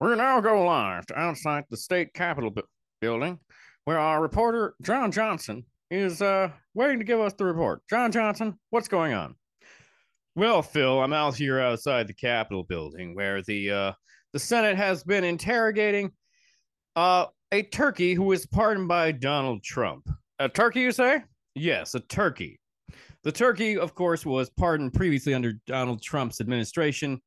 We now go live to outside the state capitol bu- building, where our reporter John Johnson is uh, waiting to give us the report. John Johnson, what's going on? Well, Phil, I'm out here outside the Capitol building, where the uh, the Senate has been interrogating uh, a turkey who was pardoned by Donald Trump. A turkey, you say? Yes, a turkey. The turkey, of course, was pardoned previously under Donald Trump's administration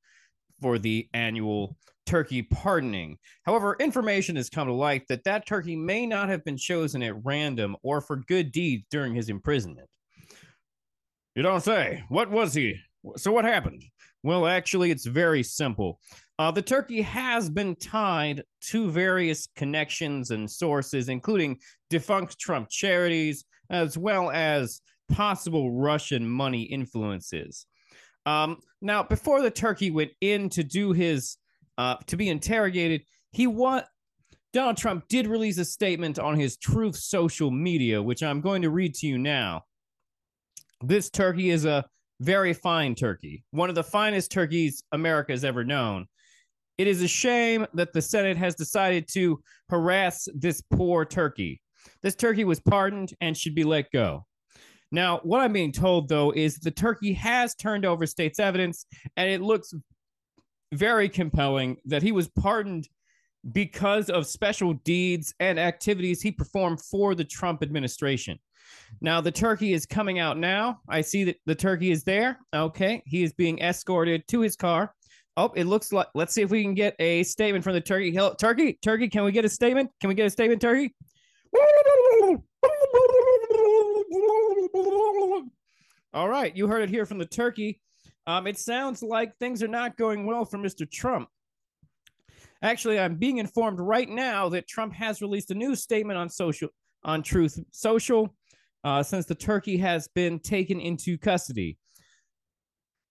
for the annual turkey pardoning. However, information has come to light that that turkey may not have been chosen at random or for good deeds during his imprisonment. You don't say. What was he? So, what happened? Well, actually, it's very simple. Uh, the turkey has been tied to various connections and sources, including defunct Trump charities, as well as possible Russian money influences. Um, now, before the turkey went in to do his uh, to be interrogated, he what Donald Trump did release a statement on his Truth social media, which I'm going to read to you now. This turkey is a very fine turkey, one of the finest turkeys America has ever known. It is a shame that the Senate has decided to harass this poor turkey. This turkey was pardoned and should be let go. Now, what I'm being told, though, is the turkey has turned over state's evidence, and it looks very compelling that he was pardoned because of special deeds and activities he performed for the Trump administration. Now, the turkey is coming out now. I see that the turkey is there. Okay. He is being escorted to his car. Oh, it looks like, let's see if we can get a statement from the turkey. Hello, turkey, turkey, can we get a statement? Can we get a statement, turkey? All right. You heard it here from the turkey. Um, it sounds like things are not going well for Mr. Trump. Actually, I'm being informed right now that Trump has released a new statement on social on Truth Social uh, since the turkey has been taken into custody.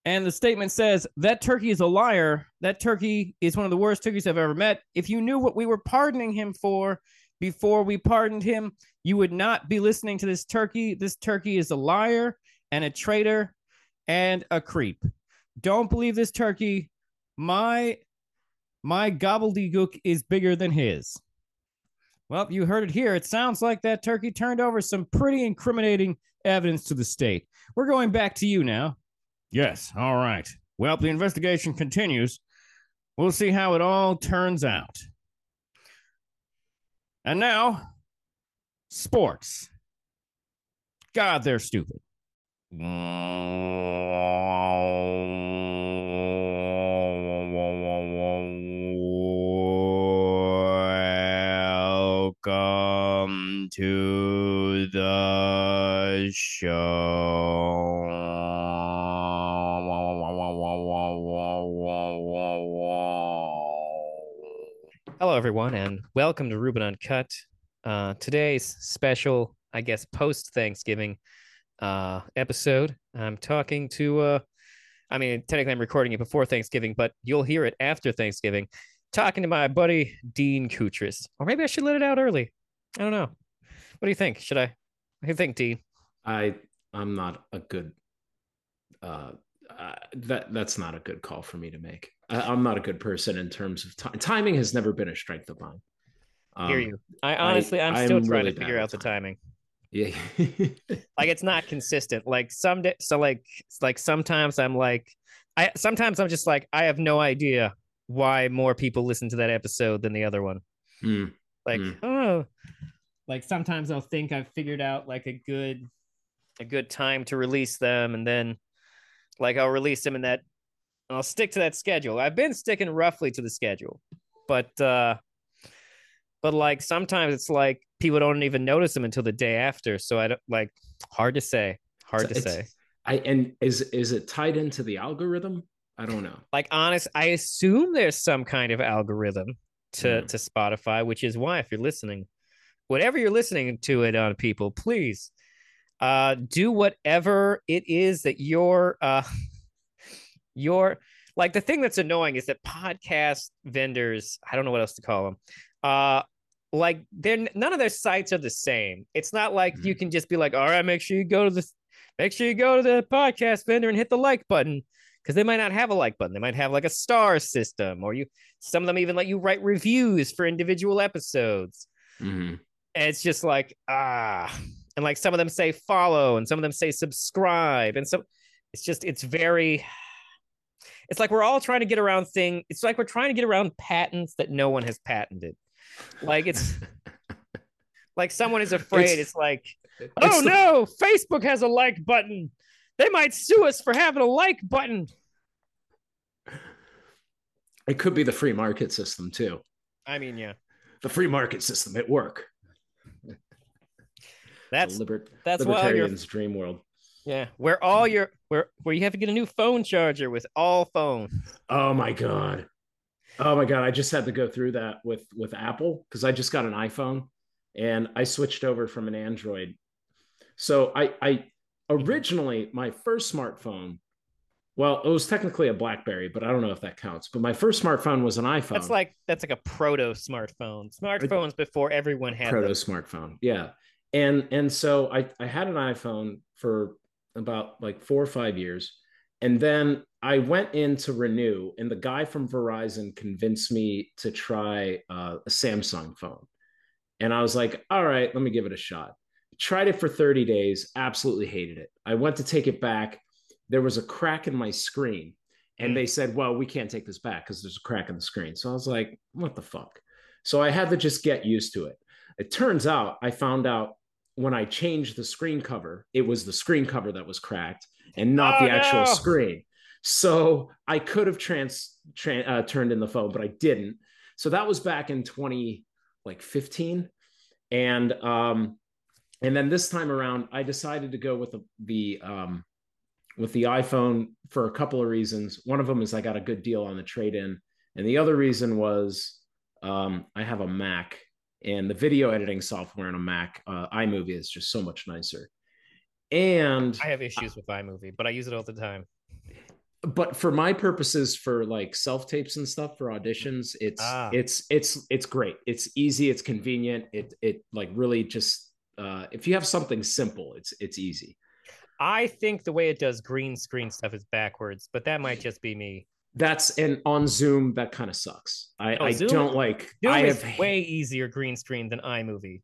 And the statement says that turkey is a liar. That turkey is one of the worst turkeys I've ever met. If you knew what we were pardoning him for before we pardoned him, you would not be listening to this turkey. This turkey is a liar and a traitor and a creep. Don't believe this turkey. My my gobbledygook is bigger than his. Well, you heard it here. It sounds like that turkey turned over some pretty incriminating evidence to the state. We're going back to you now. Yes, all right. Well, the investigation continues. We'll see how it all turns out. And now, sports. God, they're stupid. Welcome to the show. Hello, everyone, and welcome to Ruben Uncut. Uh, today's special, I guess, post Thanksgiving uh, episode. I'm talking to, uh, I mean, technically I'm recording it before Thanksgiving, but you'll hear it after Thanksgiving. Talking to my buddy Dean Coutris, or maybe I should let it out early. I don't know. What do you think? Should I? What do you think, Dean? I I'm not a good. Uh, uh, that that's not a good call for me to make. I, am not a good person in terms of time. Timing has never been a strength of mine. Um, Hear you. I honestly, I, am still trying really to figure out the timing. Yeah. like it's not consistent. Like some day, so like like sometimes I'm like I sometimes I'm just like I have no idea why more people listen to that episode than the other one. Mm. Like mm. oh like sometimes I'll think I've figured out like a good a good time to release them and then like I'll release them in that I'll stick to that schedule. I've been sticking roughly to the schedule. But uh but like sometimes it's like people don't even notice them until the day after. So I don't like hard to say. Hard so to say. I and is is it tied into the algorithm? I don't know. Like honest, I assume there's some kind of algorithm to mm. to Spotify, which is why if you're listening, whatever you're listening to it on, people, please uh do whatever it is that your uh your like the thing that's annoying is that podcast vendors, I don't know what else to call them, uh like they're none of their sites are the same. It's not like mm-hmm. you can just be like, all right, make sure you go to the make sure you go to the podcast vendor and hit the like button because they might not have a like button. They might have like a star system, or you. Some of them even let you write reviews for individual episodes. Mhm. And it's just like ah, and like some of them say follow, and some of them say subscribe, and so it's just it's very. It's like we're all trying to get around thing. It's like we're trying to get around patents that no one has patented. Like it's like someone is afraid. It's- It's, like, It's oh the- no, Facebook has a like button. They might sue us for having a like button. It could be the free market system too. I mean, yeah, The free market system at work. that's liber- that's why all your libertarians' dream world. yeah, where all your where where you have to get a new phone charger with all phones. Oh my god. Oh my god, I just had to go through that with with Apple cuz I just got an iPhone and I switched over from an Android. So I I originally my first smartphone well, it was technically a BlackBerry, but I don't know if that counts. But my first smartphone was an iPhone. That's like that's like a proto smartphone. Smartphones before everyone had proto them. smartphone yeah and and so i i had an iphone for about like four or five years and then i went in to renew and the guy from verizon convinced me to try uh, a samsung phone. And i was like all right let me give it a shot. Tried it for 30 days absolutely hated it. I went to take it back. There was a crack in my screen and Mm. they said well we can't take this back because there's a crack in the screen. So i was like what the fuck? So I had to just get used to it. It turns out I found out when I changed the screen cover, it was the screen cover that was cracked and not Oh, the actual no. screen. So I could have trans, tran uh, turned in the phone, but I didn't. So that was back in 20 like 15 and um and then this time around I decided to go with the, the um with the iPhone for a couple of reasons. One of them is I got a good deal on the trade in and the other reason was um, I have a Mac, and the video editing software on a Mac, uh, iMovie, is just so much nicer. And I have issues with iMovie, but I use it all the time. but for my purposes, for like self tapes and stuff for auditions, it's Ah. it's it's it's great. It's easy. It's convenient. It it like really just uh, if you have something simple, it's it's easy. I think the way it does green screen stuff is backwards, but that might just be me. That's and on Zoom that kind of sucks. I, Oh, I Zoom- don't like. Zoom I have way easier green screen than iMovie.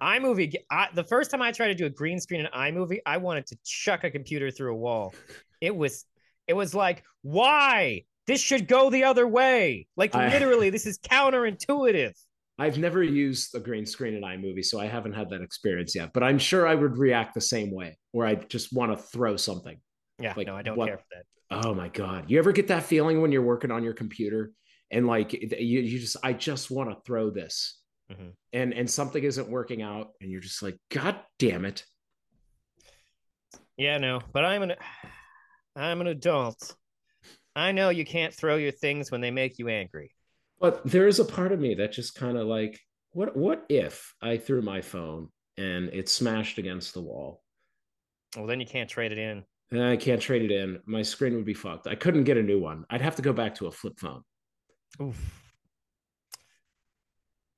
iMovie, I, the first time I tried to do a green screen in iMovie, I wanted to chuck a computer through a wall. It was, it was like, why? This should go the other way. Like I- literally, this is counterintuitive. I've never used a green screen in iMovie, so I haven't had that experience yet. But I'm sure I would react the same way, where I just want to throw something. Yeah, Like, no, I don't what- care for that. Oh my god! You ever get that feeling when you're working on your computer and like you, you just I just want to throw this, Mhm. and and something isn't working out, and you're just like, God damn it! Yeah, no, but I'm an, I'm an adult. I know you can't throw your things when they make you angry. But there is a part of me that just kind of like, what what if I threw my phone and it smashed against the wall? Well, then you can't trade it in. And I can't trade it in. My screen would be fucked. I couldn't get a new one. I'd have to go back to a flip phone. Oof.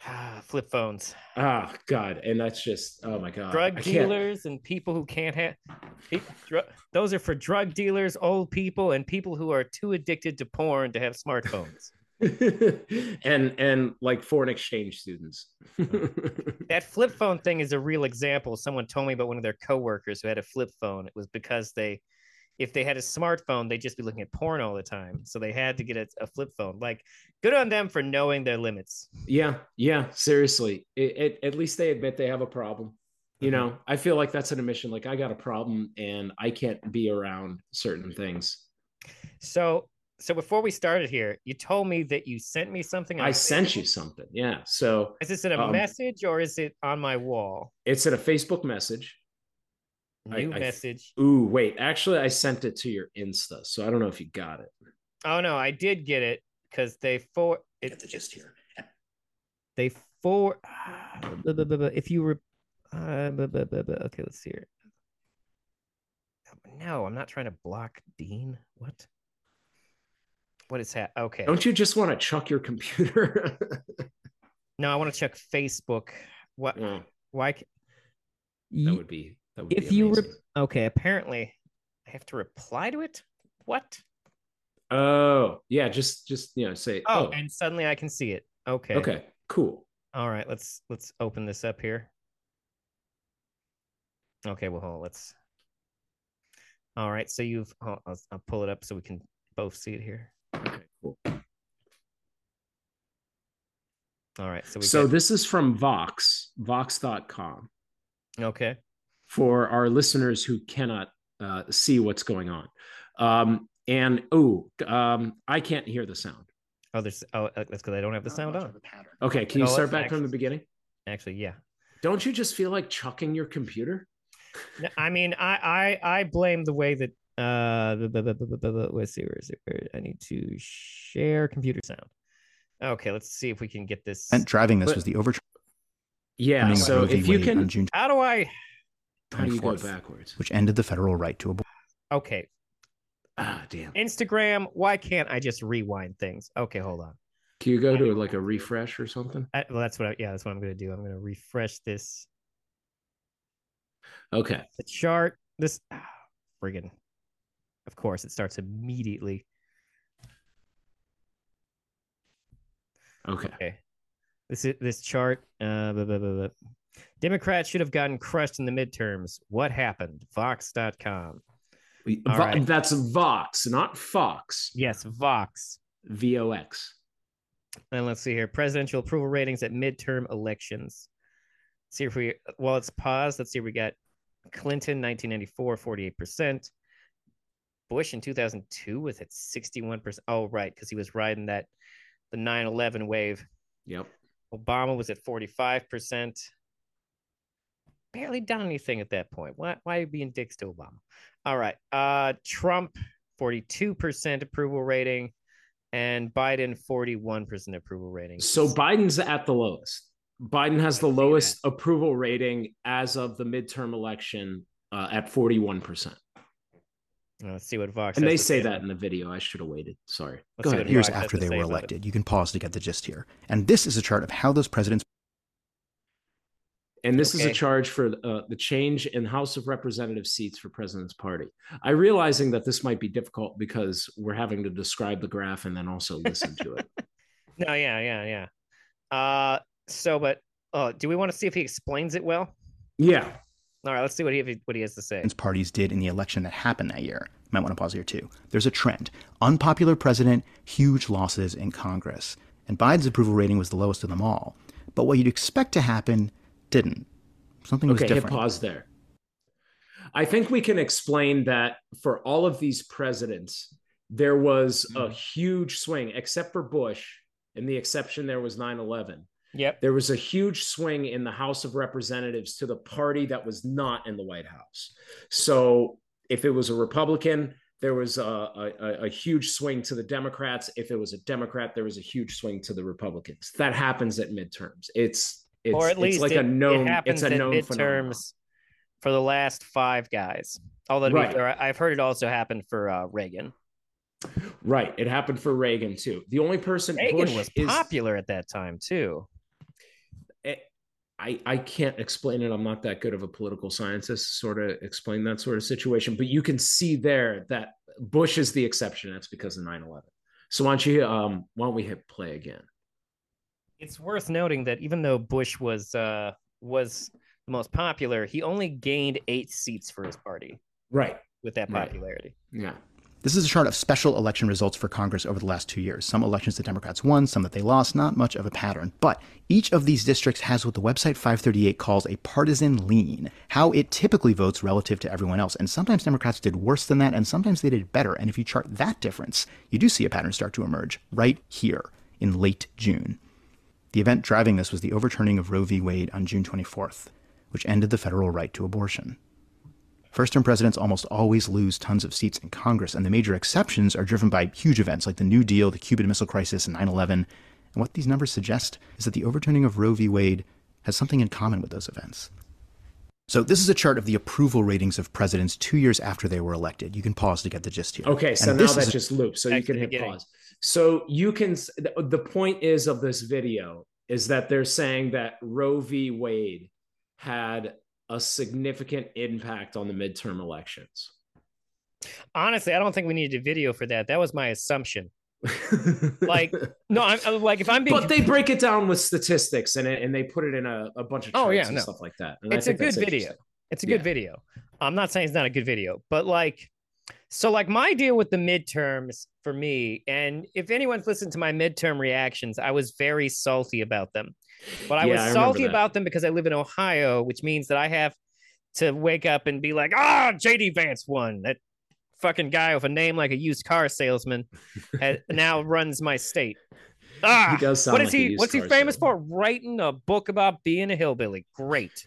Ah, Flip phones. Ah, God. And that's just, oh my God. drug I can't- dealers and people who can't have dr- those are for drug dealers old people and people who are too addicted to porn to have smartphones and and like foreign exchange students. that flip phone thing is a real example someone told me about one of their coworkers who had a flip phone it was because they if they had a smartphone they'd just be looking at porn all the time so they had to get a, a flip phone like good on them for knowing their limits yeah, yeah, seriously. It, it, at least they admit they have a problem. You Mhm. know, I feel like that's an admission. Like I got a problem and I can't be around certain things. so so before we started here you told me that you sent me something I sent you something. Yeah. So is this in a um, message or is it on my wall it's in a Facebook message. I- new I- message Ooh, wait. Actually, I sent it to your Insta. So I don't know if you got it. Oh no, I did get it because they for it, the gist here. they for blah, blah, blah, blah. if you were uh, blah. okay, let's see here. No, I'm not trying to block Dean. What? What is that? Okay. Don't you just want to chuck your computer? No, I want to check Facebook. What? well, Why? ca- that would be that would if you re- okay, apparently I have to reply to it. What? Oh, yeah, just just you know, say Oh, oh. and suddenly I can see it. Okay. Okay, cool. All right, let's let's open this up here. Okay, well, hold on, let's. All right, so you've. I'll, I'll, I'll pull it up so we can both see it here. Okay, cool. All right, so we. So got, this is from Vox, vox.com okay. For our listeners who cannot uh, see what's going on. Um, and oh, um, I can't hear the sound. Oh, there's. Oh, uh, that's because I don't have the sound on. Okay, can you No, start it's back from the beginning? Actually, yeah. Don't you just feel like chucking your computer? I mean, I I I blame the way that uh let's see where is it? Where I need to share computer sound. Okay, let's see if we can get this. And driving this But- was the overturning Yeah. of So Roe v. if you Wade can, on June How do I? How do you go backwards? which ended the federal right to abortion. Okay, Ah, damn. Instagram. Why can't I just rewind things? Okay, hold on. Can you go to like a refresh or something? I, well, that's what. I, yeah, that's what I'm gonna do. I'm gonna refresh this Okay. the chart. This ah, friggin'. Of course, it starts immediately. Okay. Okay. This is this chart. Uh, blah, blah, blah, blah. Democrats should have gotten crushed in the midterms. What happened? Vox.com. All Vo- right. That's Vox, not Fox. Yes, Vox. V O X. And let's see here. Presidential approval ratings at midterm elections. See if we while it's paused, let's see we got Clinton 1994, 48%. Bush in 2002 was at 61%. Oh, right, because he was riding that the 9-11 wave. Yep. Obama was at 45%. Barely done anything at that point. Why, why are you being dicks to Obama? All right. Uh, Trump, 42% approval rating, and Biden, 41% approval rating. So Biden's at the lowest. Biden has the lowest approval rating as of the midterm election uh, at 41%. let's see what Vox And they say that it. in the video. I should have waited. Sorry. Let's Go ahead. what years after they were elected. You can pause to get the gist here. And this is a chart of how those presidents And this is a charge for uh, the change in House of Representative seats for President's Party. I realizing that this might be difficult because we're having to describe the graph and then also listen to it. No, yeah, yeah, yeah. Uh, so, but oh, do we want to see if he explains it well? Yeah. All right, let's see what he what he has to say. parties did in the election that happened that year. Might want to pause here too. There's a trend. Unpopular president, huge losses in Congress. And Biden's approval rating was the lowest of them all. But what you'd expect to happen didn't. Something was Okay, hit different. pause there. I think we can explain that for all of these presidents, there was a mm-hmm. huge swing, except for Bush, and the exception there was 9 11. Yep. There was a huge swing in the House of Representatives to the party that was not in the White House. So if it was a Republican, there was a, a, a huge swing to the Democrats. If it was a Democrat, there was a huge swing to the Republicans. That happens at midterms. It's it's, or at least it's like it, a known it happens it's a known phenomenon. midterms for the last five guys. Although Right. fair, I've heard it also happened for uh, Reagan. Right. It happened for Reagan too. The only person Reagan Bush was is popular at that time too. eh, I, I can't explain it. I'm not that good of a political scientist, sort of explain that sort of situation. But you can see there that Bush is the exception. That's because of 9 11. So why don't you um why don't we hit play again? It's worth noting that even though Bush was uh, was the most popular, he only gained eight seats for his party Right. with that Right. popularity. Yeah. This is a chart of special election results for Congress over the last two years. Some elections the Democrats won, some that they lost, not much of a pattern. But each of these districts has what the website 538 calls a partisan lean, how it typically votes relative to everyone else. And sometimes Democrats did worse than that, and sometimes they did better. And if you chart that difference, you do see a pattern start to emerge right here in late June. The event driving this was the overturning of Roe v. Wade on June 24th, which ended the federal right to abortion. First term presidents almost always lose tons of seats in Congress, and the major exceptions are driven by huge events like the New Deal, the Cuban Missile Crisis, and 9 11. And what these numbers suggest is that the overturning of Roe v. Wade has something in common with those events. So, this is a chart of the approval ratings of presidents two years after they were elected. You can pause to get the gist here. Okay, so And now this that is just loops, so you can hit beginning. pause. So you can. The the point is of this video is that they're saying that Roe v. Wade had a significant impact on the midterm elections. Honestly, I don't think we needed a video for that. That was my assumption. Like, No, I'm, I'm like if I'm being but they break it down with statistics and it, and they put it in a, a bunch of Oh, yeah, no. stuff like that. And I it's a good video. It's a good Yeah. video. I'm not saying it's not a good video, but like, so like my deal with the midterms for me, and if anyone's listened to my midterm reactions, I was very salty about them. But I Yeah, was I salty about them because I live in Ohio, which means that I have to wake up and be like, ah, JD Vance won. That fucking guy with a name like a used car salesman ha- now runs my state. Ah, He does sound what is like he? What's he famous salesman. for? Writing a book about being a hillbilly. Great,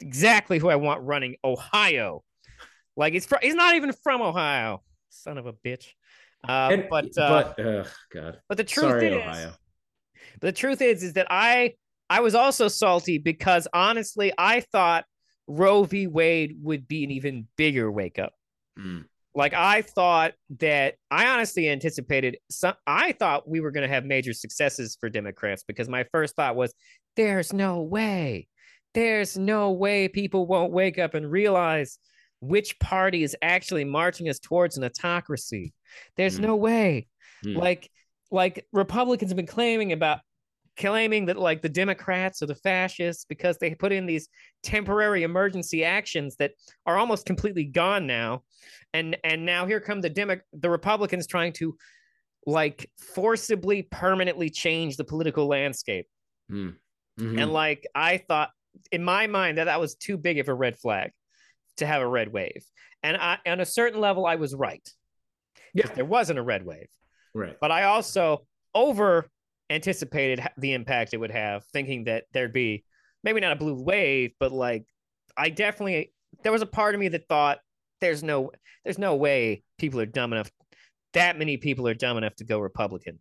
exactly who I want running Ohio. Like it's fr- he's not even from Ohio. Son of a bitch. Uh, And- but uh, but uh, God, but the truth sorry, is, Ohio. the truth is, is that I I was also salty because honestly, I thought Roe v. Wade would be an even bigger wake up. Mm. Like I thought that I honestly anticipated some I thought we were going to have major successes for Democrats because my first thought was there's no way. There's no way people won't wake up and realize which party is actually marching us towards an autocracy. There's Hmm. no way. Hmm. Like like Republicans have been claiming about claiming that like the Democrats are the fascists because they put in these temporary emergency actions that are almost completely gone now. And and now here come the Demo- the Republicans trying to like forcibly permanently change the political landscape. Mhm. And like I thought in my mind that that was too big of a red flag to have a red wave. And I on a certain level I was right. yeah, There wasn't a red wave right. but I also over anticipated the impact it would have, thinking that there'd be maybe not a blue wave, but like I definitely there was a part of me that thought there's no there's no way people are dumb enough that many people are dumb enough to go Republican.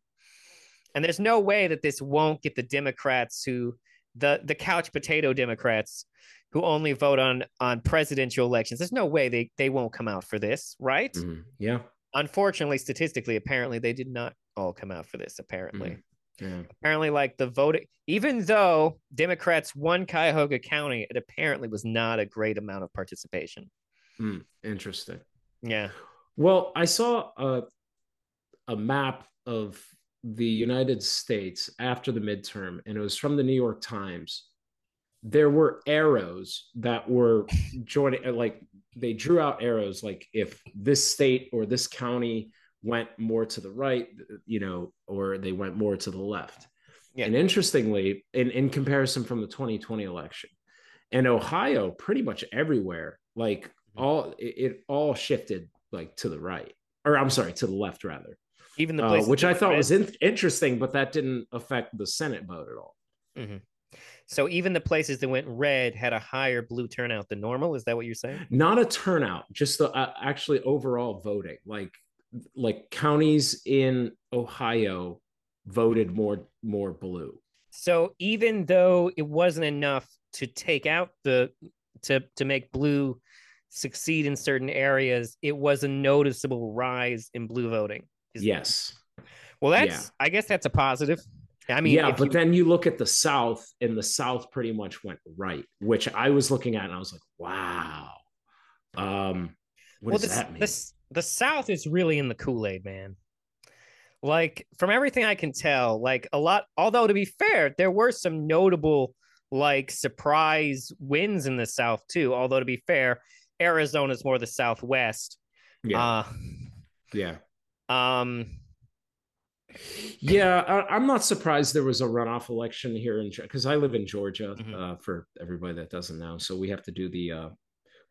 And there's no way that this won't get the Democrats who the the couch potato Democrats who only vote on on presidential elections. There's no way they they won't come out for this, right? Mhm. Yeah, unfortunately statistically apparently they did not all come out for this apparently yeah. apparently like the voting even though democrats won cuyahoga county it apparently was not a great amount of participation Hmm. Interesting. yeah Well, I saw a a map of the United States after the midterm, and it was from the New York Times. There were arrows that were joining, like they drew out arrows, like if this state or this county went more to the right, you know, or they went more to the left. Yeah. And interestingly, in, in comparison from the 2020 election, and Ohio, pretty much everywhere, like all it, it all shifted like to the right, or I'm sorry, to the left rather, even the uh, which I thought red- was in- interesting, but that didn't affect the Senate vote at all. so even the places that went red had a higher blue turnout than normal is that what you're saying Not a turnout, just the uh, actually overall voting. Like like counties in Ohio voted more more blue. so even though it wasn't enough to take out the to to make blue succeed in certain areas it was a noticeable rise in blue voting Yes. well that's Yeah. i guess that's a positive i mean yeah, but you- then you look at the South, and the South pretty much went right, which I was looking at, and I was like, "Wow, um, what well, does the, that mean?" the the South is really in the Kool Aid, man. Like from everything I can tell, like a lot. Although to be fair, there were some notable like surprise wins in the South too. Although to be fair, Arizona is more the Southwest. yeah, yeah, Uh, um, yeah. I, I'm not surprised there was a runoff election here in because I live in Georgia. Mhm. Uh, for everybody that doesn't know, so we have to do the. Uh,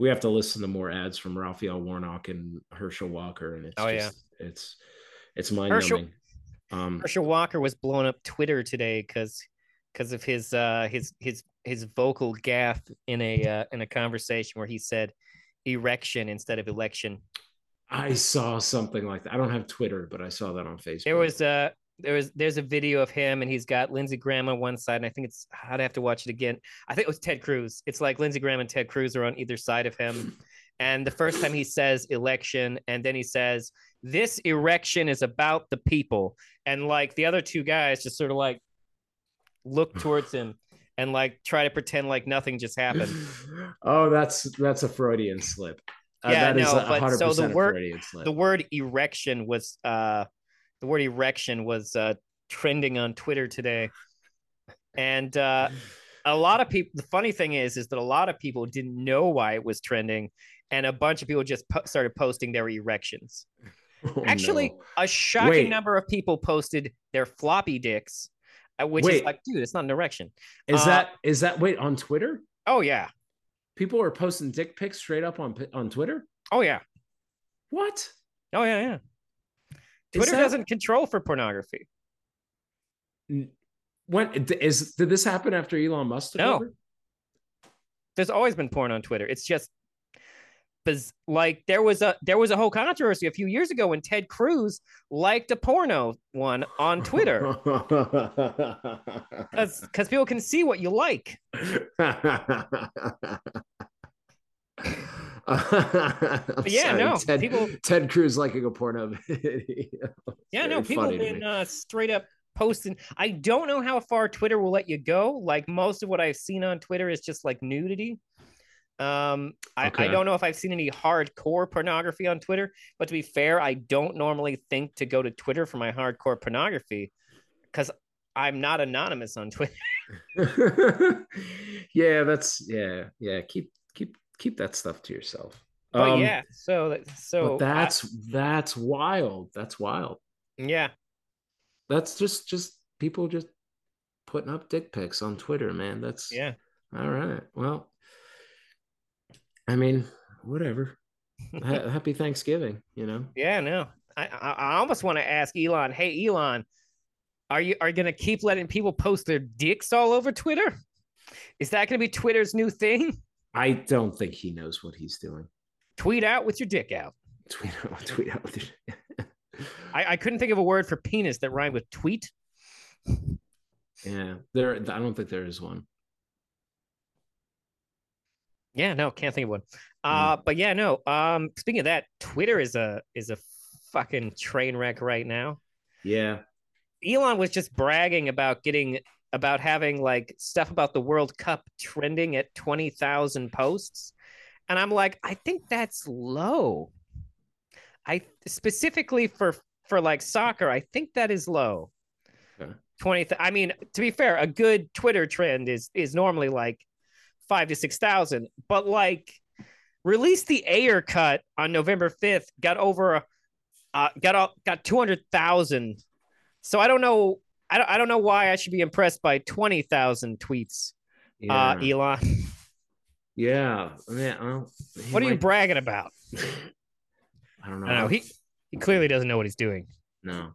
we have to listen to more ads from Raphael Warnock and Herschel Walker, and it's Oh, yeah. it's it's mind Herschel- numbing. Um, Herschel Walker was blowing up Twitter today because because of his uh his his his vocal gaffe in a uh, in a conversation where he said erection instead of election. I saw something like that. I don't have Twitter, but I saw that on Facebook. There was uh there was there's a video of him and he's got Lindsey Graham on one side and I think it's I'd have to watch it again. I think it was Ted Cruz. It's like Lindsey Graham and Ted Cruz are on either side of him. And the first time he says election and then he says this erection is about the people and like the other two guys just sort of like look towards him and like try to pretend like nothing just happened. oh, that's that's a Freudian slip. Uh, Yeah, that is no, but so 100% the word- the word erection was uh the word erection was uh trending on Twitter today. And uh a lot of people the funny thing is is that a lot of people didn't know why it was trending and a bunch of people just po- started posting their erections. Oh, Actually, no. a shocking Wait. number of people posted their floppy dicks, uh, which is Wait. like, dude, it's not an erection. is uh, that is that wait on Twitter? Oh yeah. People are posting dick pics straight up on on Twitter. Oh yeah. What? Oh yeah, yeah. Twitter that- doesn't control for pornography. When is did this happen after Elon Musk? took No. over? there's always been porn on Twitter. It's just biz- like there was a there was a whole controversy a few years ago when Ted Cruz liked a porno one on Twitter because people can see what you like. Yeah, no, Ted, people- Ted Cruz liking a porno video. Yeah, no, people have been uh, straight up posting. I don't know how far Twitter will let you go. Like most of what I've seen on Twitter is just like nudity. Um, I, I don't know if I've seen any hardcore pornography on Twitter, but to be fair, I don't normally think to go to Twitter for my hardcore pornography because I'm not anonymous on Twitter. yeah, that's yeah, yeah. Keep keep keep that stuff to yourself. But Um, yeah, so so but I- that's that's wild. That's wild. yeah, That's just just people just putting up dick pics on Twitter, man. That's yeah. all right. Well, I mean, whatever. Ha- happy Thanksgiving, you know. Yeah, no. I I, I almost want to ask Elon, hey Elon, are you are you gonna keep letting people post their dicks all over Twitter? Is that gonna be Twitter's new thing? I don't think he knows what he's doing. Tweet out with your dick out. Tweet out, tweet out. with your- I, I couldn't think of a word for penis that rhymed with tweet. yeah, there. I don't think there is one. Yeah, no, can't think of one. Uh, but yeah, no. Um, speaking of that, Twitter is a is a fucking train wreck right now. Yeah, Elon was just bragging about getting about having like stuff about the World Cup trending at 20,000 posts. And I'm like, I think that's low. I specifically for for like soccer, I think that is low. Okay. 20 th- I mean, to be fair, a good Twitter trend is is normally like 5 to 6,000, but like released the Ayer cut on November 5th, got over a uh, got all, got 200,000 so I don't know. I don't, I don't know why I should be impressed by 20,000 tweets, yeah, uh, Elon. yeah. I mean, I don't- What are you bragging about? I don't know. I don't know. He, he clearly doesn't know what he's doing. No,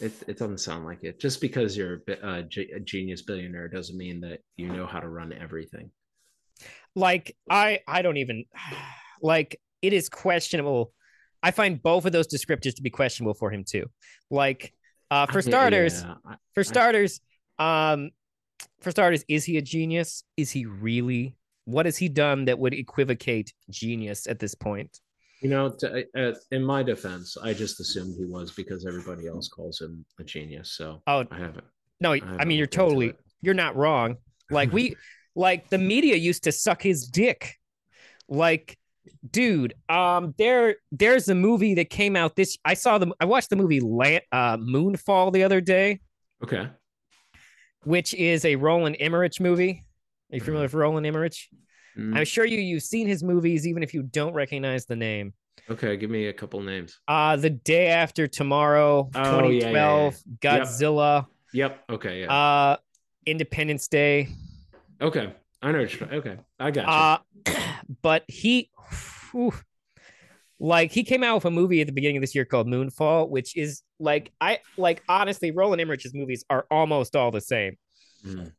it it doesn't sound like it. Just because you're a, a, a genius billionaire doesn't mean that you know how to run everything. Like, I, I don't even, like, it is questionable. I find both of those descriptors to be questionable for him, too. Like, uh, for I- starters, yeah, I- for starters, um, for starters, is he a genius? Is he really? What has he done that would equivocate genius at this point? you know, to, uh, in my defense, I just assumed he was because everybody else calls him a genius. So Oh, I haven't. No, I, haven't mean you're totally you're not wrong. Like we like the media used to suck his dick. Like dude, um there there's a movie that came out this I saw the I watched the movie Land, uh Moonfall the other day, Okay. which is a Roland Emmerich movie. Are you familiar with Roland Emmerich? Mm, I'm sure you you've seen his movies even if you don't recognize the name. okay. Give me a couple names. Uh The Day After Tomorrow, Oh, yeah, yeah, yeah. 2012, Godzilla, Yep. Okay. Yeah. uh Independence Day. okay. I know. Okay. I got you. Uh, but he, whew, like, he came out with a movie at the beginning of this year called Moonfall, which is like, I like honestly, Roland Emmerich's movies are almost all the same. Mm.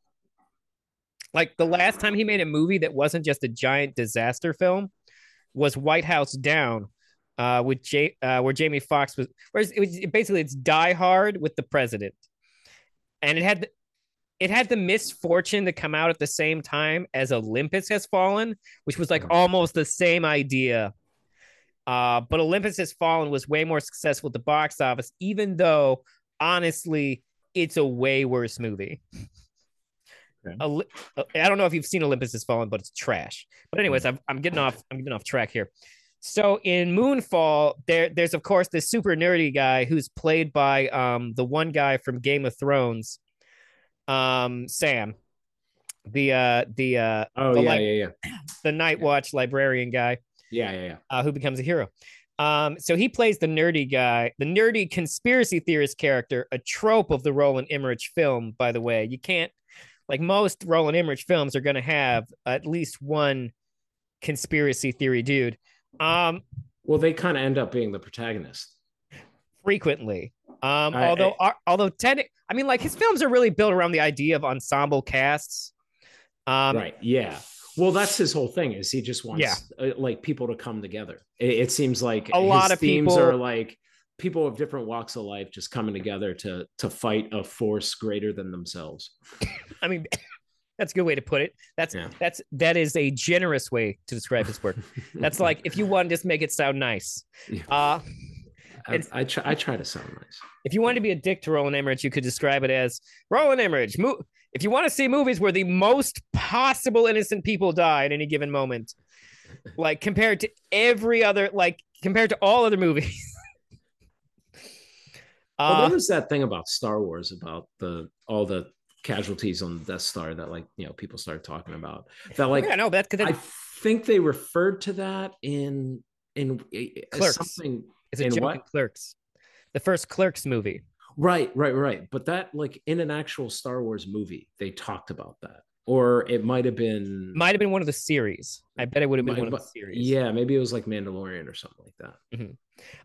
Like the last time he made a movie that wasn't just a giant disaster film was White House Down, uh, with J, uh, where Jamie Foxx was. Whereas it was basically it's Die Hard with the president, and it had it had the misfortune to come out at the same time as Olympus Has Fallen, which was like Mhm. almost the same idea. Uh, but Olympus Has Fallen was way more successful at the box office, even though honestly, it's a way worse movie. Okay. Oli- I don't know if you've seen Olympus Has Fallen, but it's trash. But anyways, I'm, I'm getting off. I'm getting off track here. So in Moonfall, there there's of course this super nerdy guy who's played by um the one guy from Game of Thrones, um Sam, the uh the uh Oh the, yeah, like, yeah, yeah, the Night Watch librarian guy yeah, yeah, yeah. uh, who becomes a hero. Um, so he plays the nerdy guy, the nerdy conspiracy theorist character, a trope of the Roland Emmerich film. By the way, you can't like most Roland Emmerich films are going to have at least one conspiracy theory dude. Um, Well, they kind of end up being the protagonist. frequently. Um, I- although ar- although technic, I mean, like his films are really built around the idea of ensemble casts. Um, right. Yeah. Well, that's his whole thing. Is he just wants uh, like people to come together? It, it seems like A lot of themes people- are like people of different walks of life just coming together to to fight a force greater than themselves. I mean, that's a good way to put it. That's Yeah. that's that is a generous way to describe his work. That's like if you want to just make it sound nice. Yeah. Uh I, I try. I try to sound nice. if you wanted to be a dick to Roland Emmerich, you could describe it as Roland Emmerich. Mo- if you want to see movies where the most possible innocent people die at any given moment, like compared to every other, like compared to all other movies. Well, Uh, there was that thing about Star Wars about the all the casualties on the Death Star that like you know people started talking about. That like yeah, no, because I think they referred to that in in Clerks. something it's a in joke in? Clerks, the first Clerks movie. right, right, right. But that like in an actual Star Wars movie, they talked about that, or it might have been Might have been one of the series. I bet it would have been might- one of the series. Yeah, maybe it was like Mandalorian or something like that.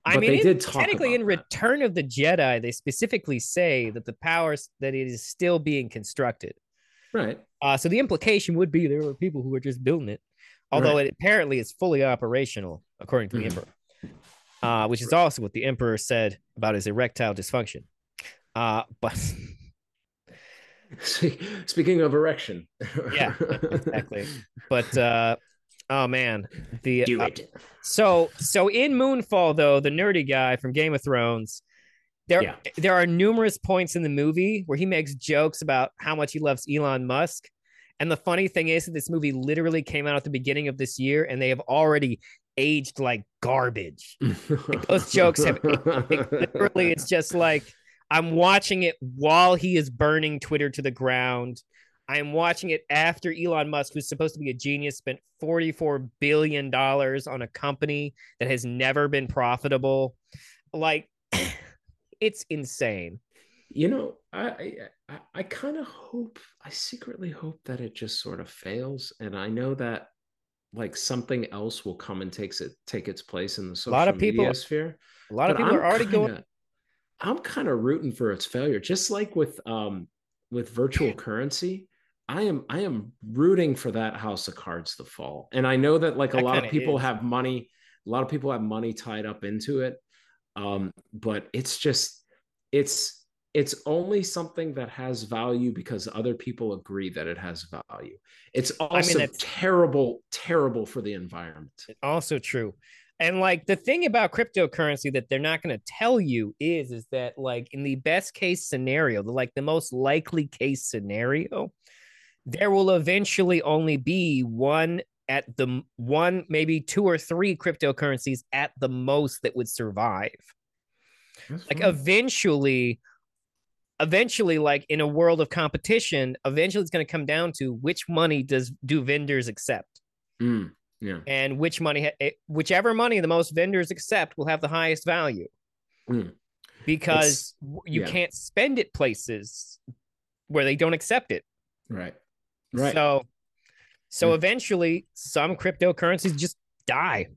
I But mean, they did talk technically in that. Return of the Jedi, they specifically say that the powers that it is still being constructed. Right. Uh, so the implication would be there were people who were just building it, although Right. it apparently is fully operational, according to the Mhm. Emperor, uh, which is also what the Emperor said about his erectile dysfunction. Uh, but Speaking of erection. Yeah, exactly. but uh, oh man, the Do uh. So so in Moonfall though, the nerdy guy from Game of Thrones, there Yeah. there are numerous points in the movie where he makes jokes about how much he loves Elon Musk. And the funny thing is that this movie literally came out at the beginning of this year and they have already aged like garbage. those jokes have- Like, literally it's just like I'm watching it while he is burning Twitter to the ground. I am watching it after Elon Musk, who's supposed to be a genius, spent $44 billion on a company that has never been profitable. Like, it's insane. you know i i, I kind of hope i secretly hope that it just sort of fails and i know that like something else will come and takes it take its place in the social lot of people- media sphere A lot of people I'm are already going. kinda- i'm kind of rooting for its failure just like with um with virtual currency i am i am rooting for that house of cards to fall and i know that like a That lot of people is. have money a lot of people have money tied up into it um but it's just it's it's only something that has value because other people agree that it has value it's also that's- terrible terrible for the environment Also true. And like the thing about cryptocurrency that they're not going to tell you is is that like in the best case scenario, the like the most likely case scenario, there will eventually only be one at the one maybe two or three cryptocurrencies at the most that would survive. Like eventually eventually like in a world of competition, eventually it's going to come down to which money does do vendors accept? Mm, yeah. And which money eh, whichever money the most vendors accept will have the highest value. Mm. because w you yeah. can't spend it places where they don't accept it. Right. Right. So so Mm. eventually some cryptocurrencies just die.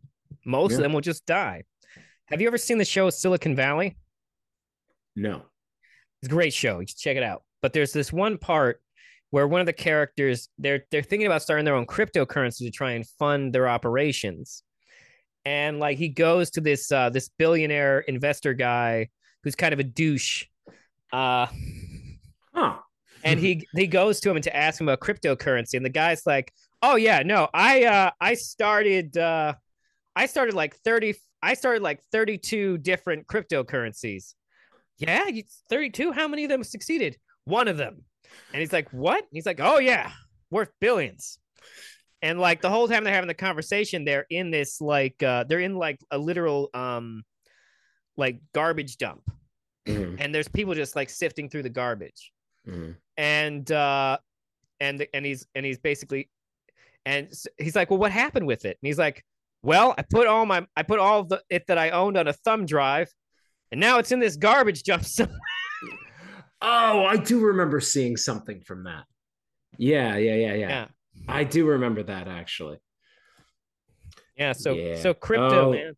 Most of them will just die. Have you ever seen the show silicon valley? No It's a great show. You should check it out. But there's this one part where one of the characters they're they're thinking about starting their own cryptocurrency to try and fund their operations. And like he goes to this uh this billionaire investor guy who's kind of a douche. Uh huh and he he goes to him and to ask him about cryptocurrency and the guy's like oh yeah no i uh i started uh i started like 30 i started like 32 different cryptocurrencies yeah you 32 how many of them succeeded? One of them. And he's like what? And he's like oh yeah worth billions. And like the whole time they're having the conversation, they're in this like uh they're in like a literal um like garbage dump, Mhm, and there's people just like sifting through the garbage, mhm. and uh and and he's and he's basically and he's like, well, what happened with it? And he's like, well, I put all my I put all the it that I owned on a thumb drive, and now it's in this garbage dump. somewhere." Oh, I do remember seeing something from that. Yeah, yeah, yeah, yeah. yeah, I do remember that actually. yeah. So Yeah. so crypto, Oh, man.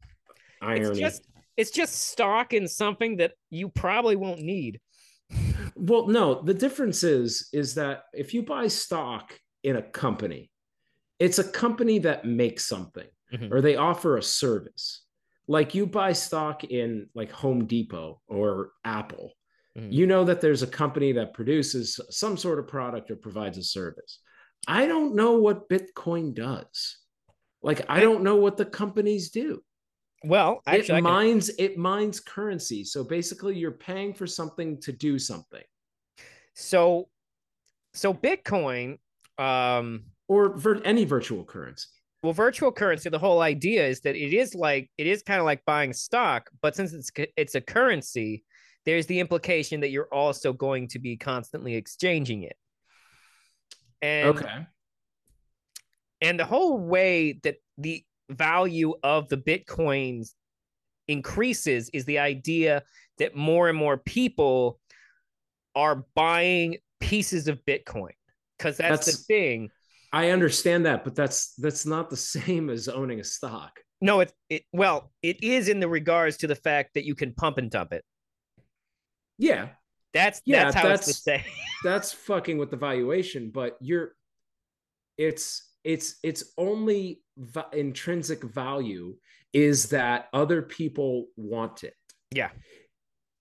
Irony. It's just it's just stock in something that you probably won't need. Well, no, the difference is is that if you buy stock in a company, it's a company that makes something Mhm. or they offer a service. Like you buy stock in like Home Depot or Apple, Mhm. you know that there's a company that produces some sort of product or provides a service. I don't know what Bitcoin does. Like I don't know what the companies do. Well, actually, it can- mines it mines currency. So basically you're paying for something to do something. so so Bitcoin, um, or vir- any virtual currency. Well, virtual currency. The whole idea is that it is like it is kind of like buying stock, but since it's it's a currency, there's the implication that you're also going to be constantly exchanging it. And okay. and the whole way that the value of the bitcoins increases is the idea that more and more people are buying pieces of bitcoin because that's, the thing I understand that, but that's that's not the same as owning a stock. no it's it well it is in the regards to the fact that you can pump and dump it Yeah, that's Yeah, that's how it's the that's- same that's fucking with the valuation, but you're it's it's it's only va- intrinsic value is that other people want it. Yeah.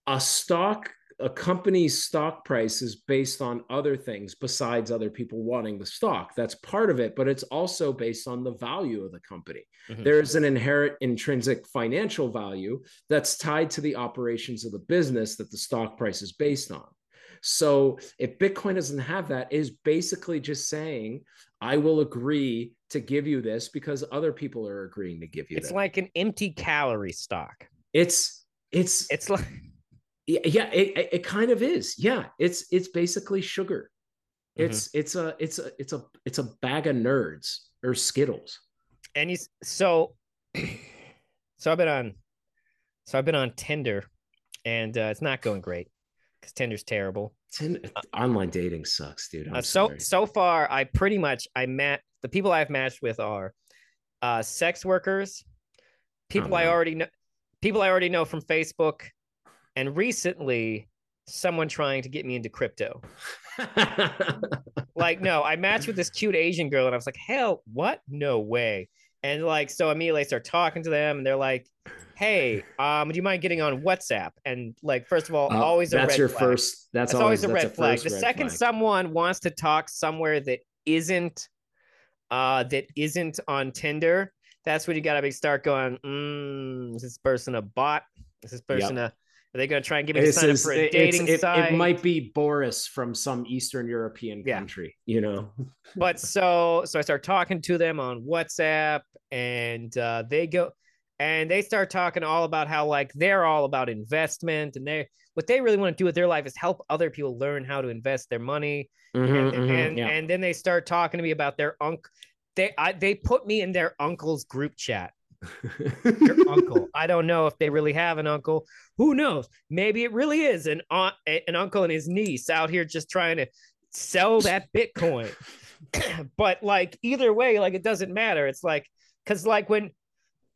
A stock a company's stock price is based on other things besides other people wanting the stock. That's part of it, but it's also based on the value of the company. Mhm. There's an inherent intrinsic financial value that's tied to the operations of the business that the stock price is based on. So if Bitcoin doesn't have that, it is basically just saying, I will agree to give you this because other people are agreeing to give you it's that. like an empty calorie stock it's it's it's like yeah, yeah it, it, kind of is. Yeah, it's it's basically sugar. Mhm. It's it's a it's a it's a it's a bag of nerds or Skittles. and you s- so so i've been on so i've been on tinder and uh, it's not going great because tinder's terrible Tin- online dating sucks, dude. Uh, so sorry. so far i pretty much i met the people i've matched with are uh sex workers people i already know people i already know from facebook and recently someone trying to get me into crypto like no i matched with this cute asian girl and i was like hell what no way and like so immediately i start talking to them and they're like hey um do you mind getting on whatsapp and like first of all Uh, always a that's your flag. first. That's, that's always, a that's red flag the red second flag. someone wants to talk somewhere that isn't uh that isn't on tinder that's when you gotta be start going mm, is this person a bot is this person a are they gonna try and get me to This sign up is- for a dating it, site it might be Boris from some Eastern European Yeah. country. You know, but so so I start talking to them on WhatsApp, and uh, they go and they start talking all about how like they're all about investment, and they what they really want to do with their life is help other people learn how to invest their money, Mhm, and mhm, and, yeah. and then they start talking to me about their uncle. They I, they put me in their uncle's group chat. Your uncle. I don't know if they really have an uncle. Who knows? Maybe it really is an aunt, an uncle and his niece out here just trying to sell that Bitcoin. but like either way, like it doesn't matter. It's like because like when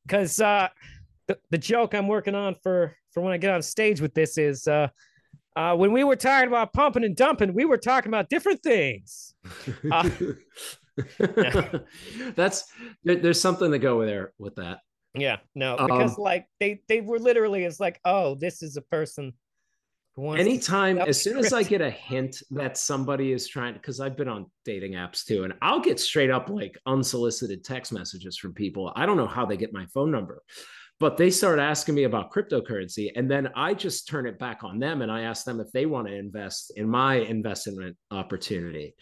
because uh the, the joke I'm working on for for when I get on stage with this is uh uh when we were talking about pumping and dumping, we were talking about different things. Uh, That's there, there's something to go there with that. Yeah, no, because Um, like they they were literally it's like, oh, this is a person who wants Anytime, as soon as I get a hint that somebody is trying, because I've been on dating apps too, and I'll get straight up like unsolicited text messages from people. I don't know how they get my phone number, but they start asking me about cryptocurrency, and then I just turn it back on them and I ask them if they want to invest in my investment opportunity.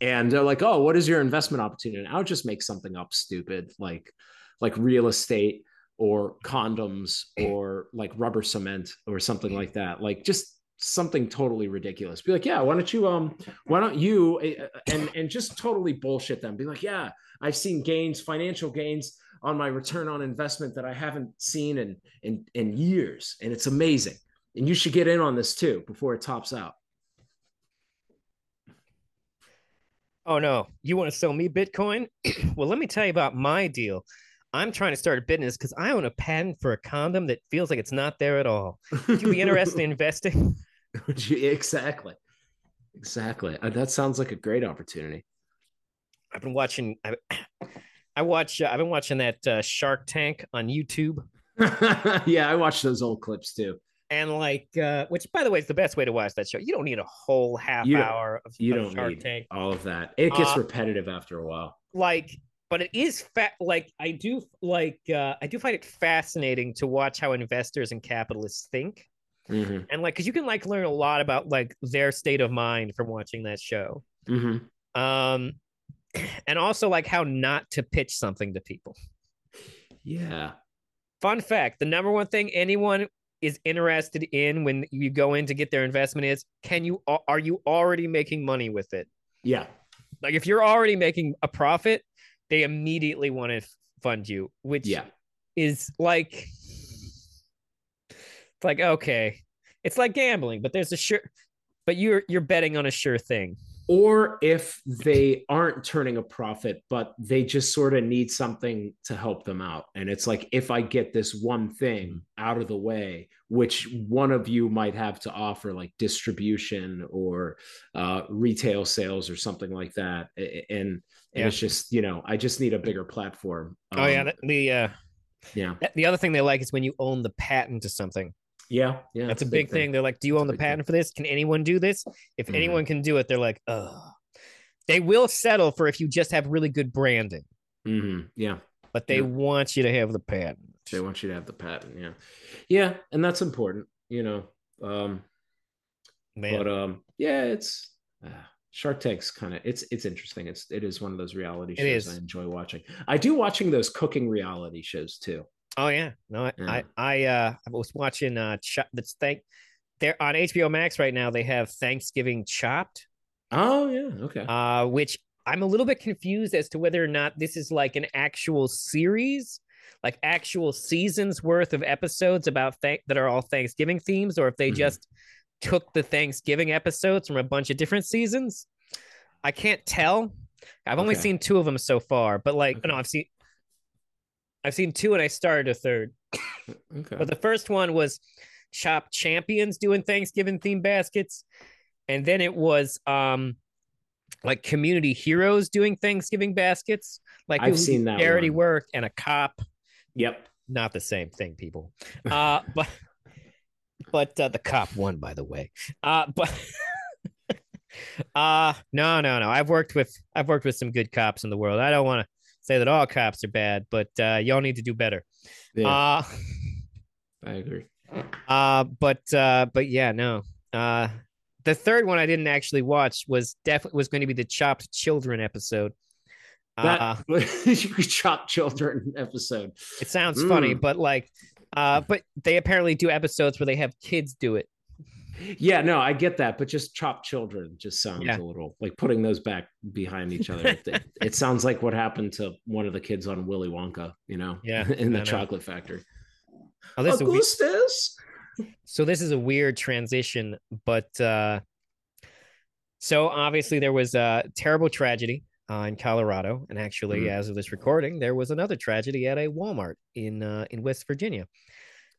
and they're like, "Oh, what is your investment opportunity?" And I'll just make something up stupid, like like real estate or condoms or like rubber cement or something like that. Like just something totally ridiculous. Be like, "Yeah, why don't you um why don't you and and just totally bullshit them. Be like, "Yeah, I've seen gains, financial gains on my return on investment that I haven't seen in in in years and it's amazing. And you should get in on this too before it tops out." Oh no, you want to sell me Bitcoin? well, let me tell you about my deal. I'm trying to start a business because I own a patent for a condom that feels like it's not there at all. Would you be interested in investing? exactly, exactly. Uh, that sounds like a great opportunity. I've been watching. I, I watch. Uh, I've been watching that uh, Shark Tank on YouTube. yeah, I watch those old clips too and like uh which by the way is the best way to watch that show you don't need a whole half hour of you of don't Shark need Tank. all of that it gets Uh, repetitive after a while like but it is fat like i do like uh i do find it fascinating to watch how investors and capitalists think. Mhm, and like because you can like learn a lot about like their state of mind from watching that show. Mhm. um and also like how not to pitch something to people. Yeah. Fun fact the number one thing anyone is interested in when you go in to get their investment is can you are you already making money with it? Yeah. Like if you're already making a profit they immediately want to fund you which yeah. is like it's like okay. It's like gambling but there's a sure but you're you're betting on a sure thing or if they aren't turning a profit but they just sort of need something to help them out. And it's like if i get this one thing out of the way which one of you might have to offer like distribution or uh, retail sales or something like that and and Yeah. it's just you know i just need a bigger platform. Oh yeah Um, the- the uh yeah. the other thing they like is when you own the patent to something yeah. Yeah that's a big thing. they're like do you own the big thing. patent for this? Can anyone do this? If Mhm. anyone can do it they're like oh they will settle for if you just have really good branding. Mhm, yeah. But they Yeah. want you to have the patent. They want you to have the patent yeah. Yeah and that's important you know um man. but um yeah it's uh, shark tank's kind of it's it's interesting. It's it is one of those reality shows i enjoy watching. I do watching those cooking reality shows too Oh yeah, no, I, Yeah. I, I, uh, I was watching uh, Chopped. That's thank. They're on HBO Max right now. They have Thanksgiving Chopped, oh yeah okay uh, which I'm a little bit confused as to whether or not this is like an actual series, like actual seasons worth of episodes about thank that are all Thanksgiving themes, or if they Mhm. just took the Thanksgiving episodes from a bunch of different seasons. I can't tell. I've only Okay. seen two of them so far, but like, Okay. no, I've seen. I've seen two, and I started a third. okay But the first one was Chopped Champions doing Thanksgiving themed baskets. And then it was um like community heroes doing Thanksgiving baskets. Like I've seen that charity one. work and a cop. yep Not the same thing, people. Uh but but uh, the cop won, by the way. Uh but uh no no no. I've worked with I've worked with some good cops in the world. I don't want to say that all cops are bad, but uh y'all need to do better. yeah Uh i agree Uh, but uh, but yeah, no. Uh, the third one I didn't actually watch was definitely was going to be the chopped children episode. Uh, that you could children episode it sounds funny, Mm. but like, uh, but they apparently do episodes where they have kids do it. Yeah no i get that but just chop children just sounds Yeah. a little like putting those back behind each other it, it sounds like what happened to one of the kids on willy wonka you know Yeah, in I the know. chocolate factory Oh, this is a we- Augustus. so this is a weird transition, but uh, so obviously there was a terrible tragedy uh, in Colorado, and actually, Mhm. as of this recording, there was another tragedy at a Walmart in uh, in West Virginia.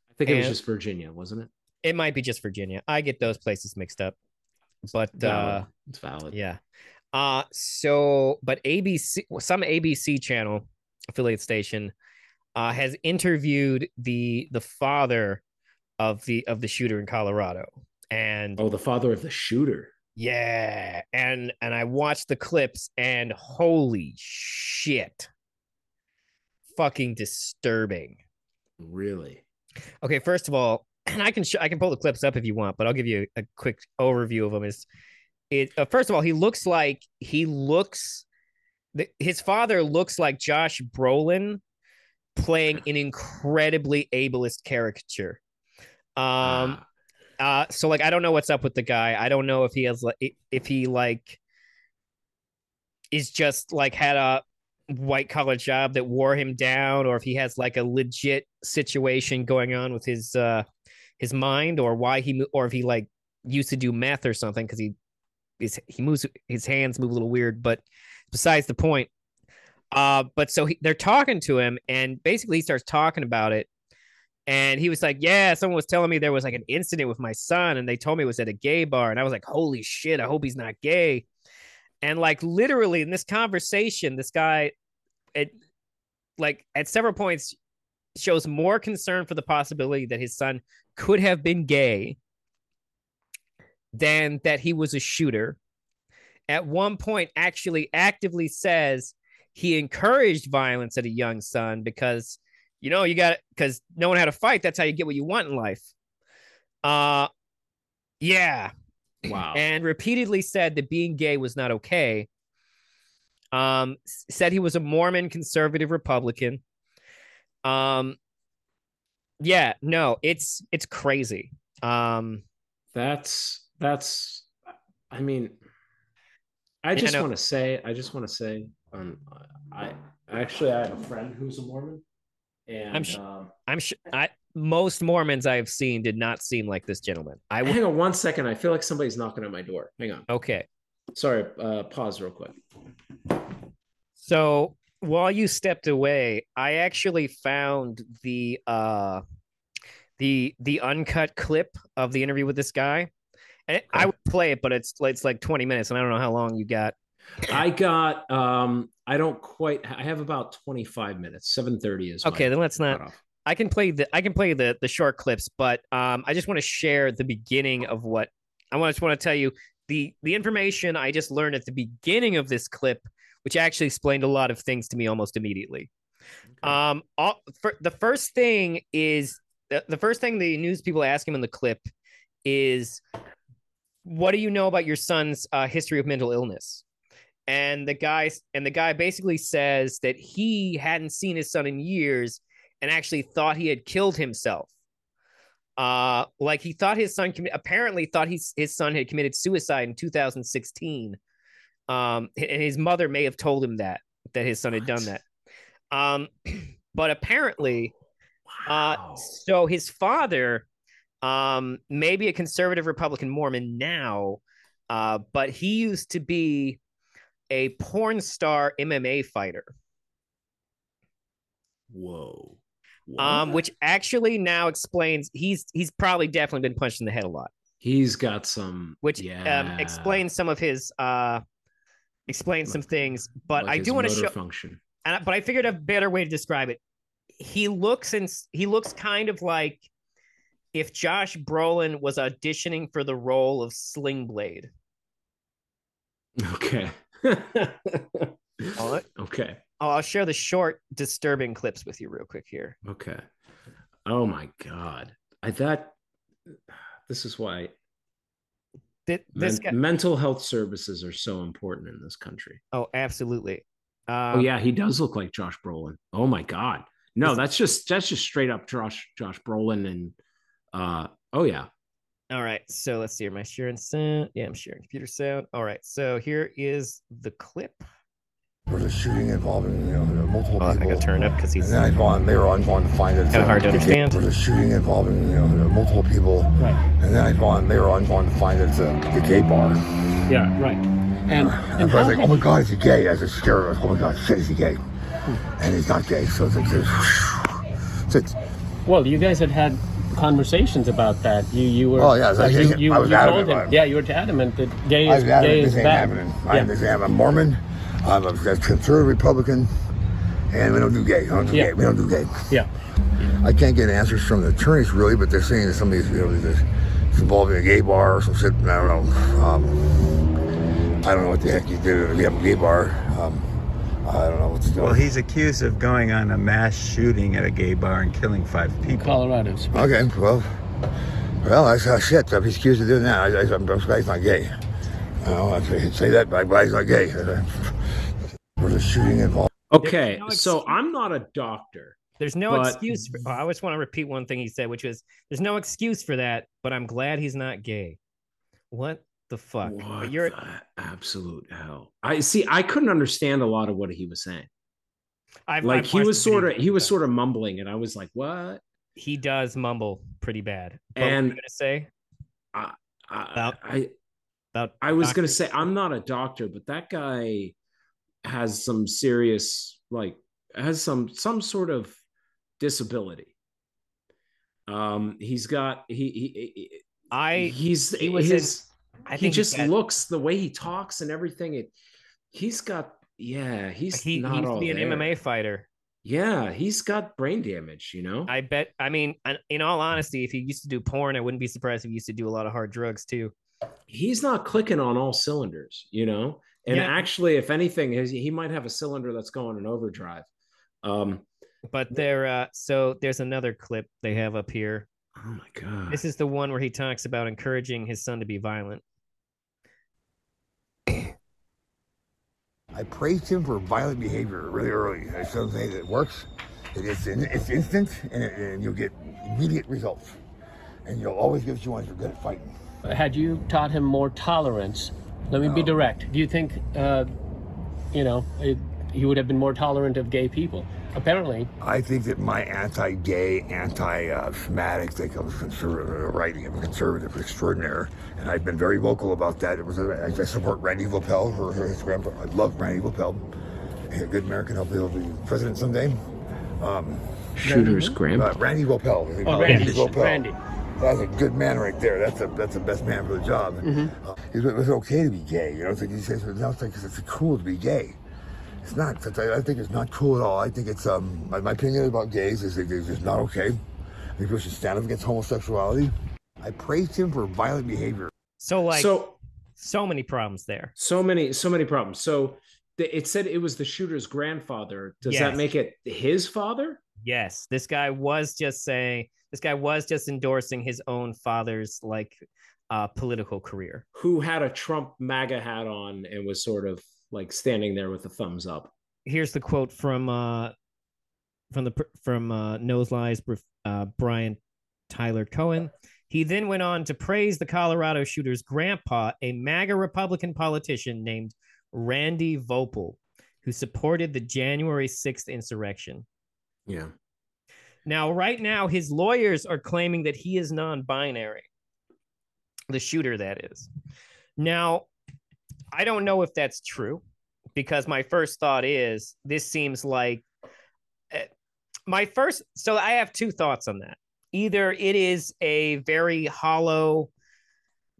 I think it was just Virginia, wasn't it? It might be just Virginia. I get those places mixed up. But uh it's valid. yeah. Uh so but ABC some ABC channel affiliate station uh has interviewed the the father of the of the shooter in Colorado. And Oh, the father of the shooter. yeah, and and I watched the clips and holy shit. Fucking disturbing. Really? Okay, first of all, and I can sh- I can pull the clips up if you want, but I'll give you a quick overview of them. Is it uh, first of all, he looks like he looks. th- His father looks like Josh Brolin playing an incredibly ableist caricature. Um, Ah, uh, so like I don't know what's up with the guy. I don't know if he has like if he like is just like had a white collar job that wore him down, or if he has like a legit situation going on with his uh his mind, or why he or if he like used to do meth or something because he his he moves his hands move a little weird. But besides the point. Uh, but so he, they're talking to him, and basically he starts talking about it, and he was like, Yeah, someone was telling me there was like an incident with my son, and they told me it was at a gay bar. And I was like, Holy shit, I hope he's not gay. And like literally in this conversation, this guy it like at several points shows more concern for the possibility that his son could have been gay than that he was a shooter. At one point, actually actively says he encouraged violence at a young son because you know you got because no one had a fight that's how you get what you want in life uh yeah wow. and repeatedly said that being gay was not okay um said he was a mormon conservative republican um yeah no it's it's crazy. Um that's that's i mean i just want to say i just want to say um i actually i have a friend who's a mormon and I'm sure um, i'm sure i most mormons i've seen did not seem like this gentleman. I hang on one second i feel like somebody's knocking at my door. Hang on. Okay. Sorry uh pause real quick. So while you stepped away, I actually found the uh the the uncut clip of the interview with this guy. And I would play it, but it's it's like 20 minutes, and I don't know how long you got. i got um i don't quite i have about 25 minutes 7:30 is Okay, then let's not cutoff. I can play the I can play the the short clips, but um I just want to share the beginning of what I want just want to tell you the the information I just learned at the beginning of this clip, which actually explained a lot of things to me almost immediately. Um, all, for, the first thing is the, the first thing the news people ask him in the clip is, "What do you know about your son's uh, history of mental illness?" And the guy and the guy basically says that he hadn't seen his son in years and actually thought he had killed himself. Uh, like he thought his son apparently thought he's, his son had committed suicide in 2016. Um, and his mother may have told him that that his son had done that. Um, but apparently, uh, Wow. so his father, um, maybe a conservative Republican Mormon now, uh, but he used to be a porn star MMA fighter. whoa Um, which actually now explains he's he's probably definitely been punched in the head a lot, he's got some which yeah um explains some of his uh explains some things. But like I do want to show, function and, I- but I figured a better way to describe it. He looks and he looks kind of like if Josh Brolin was auditioning for the role of Sling Blade. okay Oh, okay I'll share the short, disturbing clips with you real quick here. okay oh my god i thought this is why Th- This men- guy, mental health services are so important in this country oh, absolutely. Um, oh yeah he does look like josh brolin oh my god no that's just that's just straight up josh josh brolin and uh oh yeah All right, so let's see. Am I sharing sound? Yeah, I'm sharing computer sound. All right, so here is the clip. There was a shooting involving you know, multiple Oh, I people. gotta turn up because he's And then I gone later on gone to find it. Kinda hard to understand. There was a shooting involving you know, multiple people. Right. And then I gone later on gone to find it at the gay bar. Yeah, right. And, And and I was like, oh my god, is he gay? I was scared. Oh my god, shit, is he gay? And he's not gay. So it's like this. So it's, well, you guys had had conversations about that. You you were. Oh, yeah, uh, I- you, you, I was you adamant told him. Yeah, you were adamant that gay I is was adamant gay this is ain't bad. happening. I'm, Yeah. this, I'm a Mormon. I'm a, a conservative Republican. And we don't do gay. We don't do Yeah. gay. We don't do gay. yeah. I can't get answers from the attorneys really, but they're saying that somebody's you know this, it's involving a gay bar or some shit. I don't know. Um, I don't know what the heck he did at a gay bar. Um, I don't know what's going. Well, he's accused of going on a mass shooting at a gay bar and killing five people. Colorado. okay. Well, well, that's uh, shit. If he's accused of doing that, I, I, I'm, I'm surprised he's not gay. know, I say, say that, but he's not gay. There's a shooting involved. Okay, no so. I'm not a doctor. There's no But- excuse. For, oh, I just want to repeat one thing he said, which was, "There's no excuse for that." But I'm glad he's not gay. What the fuck? What you're the absolute hell? I see. I couldn't understand a lot of what he was saying. I've, Like I've he was sort of he was sort of mumbling, and I was like, "What?" he does mumble pretty bad. But what were And- you gonna say I About- I, about I was gonna say I'm not a doctor, but that guy has some serious like has some some sort of disability. Um, he's got he he, he I he's he was in- his I think he just looks the way he talks and everything. It he's got yeah he's he, he not used all to be an there. MMA fighter. Yeah, he's got brain damage. You know. I bet. I mean, in all honesty, if he used to do porn, I wouldn't be surprised if he used to do a lot of hard drugs too. he's not clicking on all cylinders, you know. And Yeah. actually, if anything, he might have a cylinder that's going in overdrive. Um, But there, uh, so there's another clip they have up here. oh my god, This is the one where he talks about encouraging his son to be violent. I praised him for violent behavior really early. I It's something that works. It is it's instant, and, it, and you'll get immediate results. And you'll always get what you want if you're good at fighting. Had you taught him more tolerance? Let me be direct. Do you think, uh, you know, it, he would have been more tolerant of gay people? Apparently, I think that my anti-gay, anti-Semitic, they come from conservative right. I'm a conservative extraordinaire, and I've been very vocal about that. It was a, I support Randy Voepel, her, her, his grandpa. I love Randy Voepel. He's a good American. Hopefully, he'll be president someday. Um, shooter's grandpa. uh, Randy Voepel. I think oh, it's Randy, Voepel. Randy. That's a good man right there. That's a that's the best man for the job. Mm-hmm. Uh, it was okay to be gay. You know, it's like he says now it's like it's cool to be gay. It's not. It's- I I think it's not cool at all. I think it's um my, my opinion about gays is that it's just not okay. I think people should stand up against homosexuality. I praised him for violent behavior. So like, so, so many problems there. so many so many problems. So it said it was the shooter's grandfather. Does Yes. that make it his father? Yes, this guy was just saying. This guy was just endorsing his own father's like uh, political career. Who had a Trump MAGA hat on and was sort of like standing there with a thumbs up? Here's the quote from uh, from the from uh, Nose Lies, uh, Brian Tyler Cohen. He then went on to praise the Colorado shooter's grandpa, a MAGA Republican politician named Randy Voepel, who supported the January 6th insurrection. Yeah. Now, right now, his lawyers are claiming that he is non binary, the shooter, that is. Now, I don't know if that's true because my first thought is this seems like eh, my first. So I have two thoughts on that. Either it is a very hollow,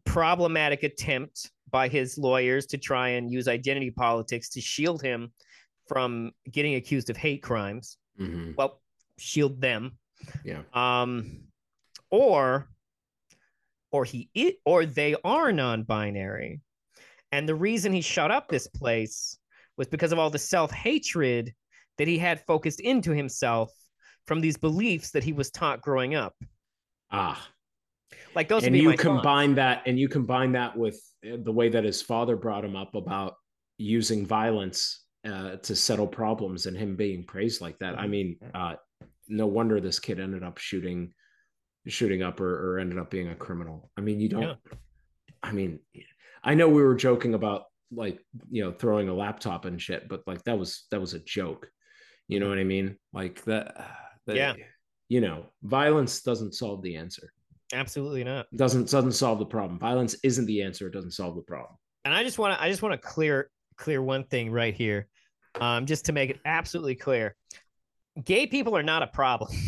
problematic attempt by his lawyers to try and use identity politics to shield him from getting accused of hate crimes Mm-hmm. well shield them Yeah. um or or he it or they are non-binary and the reason he shut up this place was because of all the self-hatred that he had focused into himself from these beliefs that he was taught growing up Ah. like those and you my thoughts. combine that and you combine that with the way that his father brought him up about using violence uh, to settle problems and him being praised like that i mean uh, no wonder this kid ended up shooting shooting up or, or ended up being a criminal i mean you don't Yeah. i mean i know we were joking about like you know throwing a laptop and shit but like that was that was a joke you know what i mean like that, that Yeah. you know violence doesn't solve the answer absolutely not doesn't doesn't solve the problem. Violence isn't the answer. It doesn't solve the problem. and I just want to I just want to clear clear one thing right here, um, just to make it absolutely clear. Gay people are not a problem.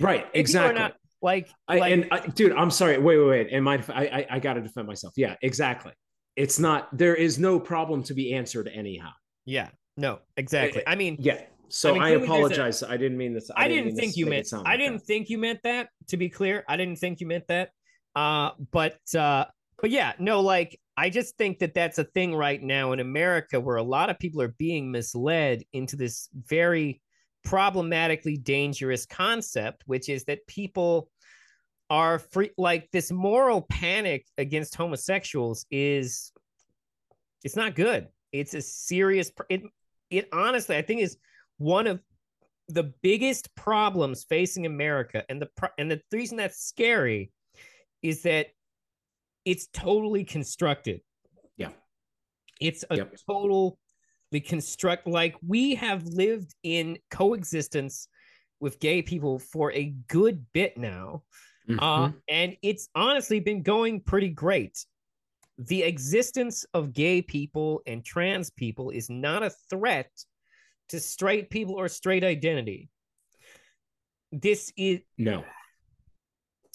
Right. Gay Exactly. not- like, I, like and I, dude, I'm sorry. Wait, wait, wait. And my, I, I, I got to defend myself. Yeah, exactly. It's not. There is no problem to be answered anyhow. yeah, no, exactly. I mean, Yeah. So I mean, I, a- apologize. I didn't mean this. I mean didn't this think you meant. sound I like didn't that. think you meant that. To be clear, I didn't think you meant that. Uh, but uh, but yeah, no, like I just think that that's a thing right now in America where a lot of people are being misled into this very problematically dangerous concept, which is that people are free like this moral panic against homosexuals is it's not good. It's a serious it it honestly i think is one of the biggest problems facing america. And the and the reason that's scary is that it's totally constructed Yeah. it's a Yep. totally construct like we have lived in coexistence with gay people for a good bit now Mhm. uh, and it's honestly been going pretty great. The existence of gay people and trans people is not a threat to straight people or straight identity. This is no,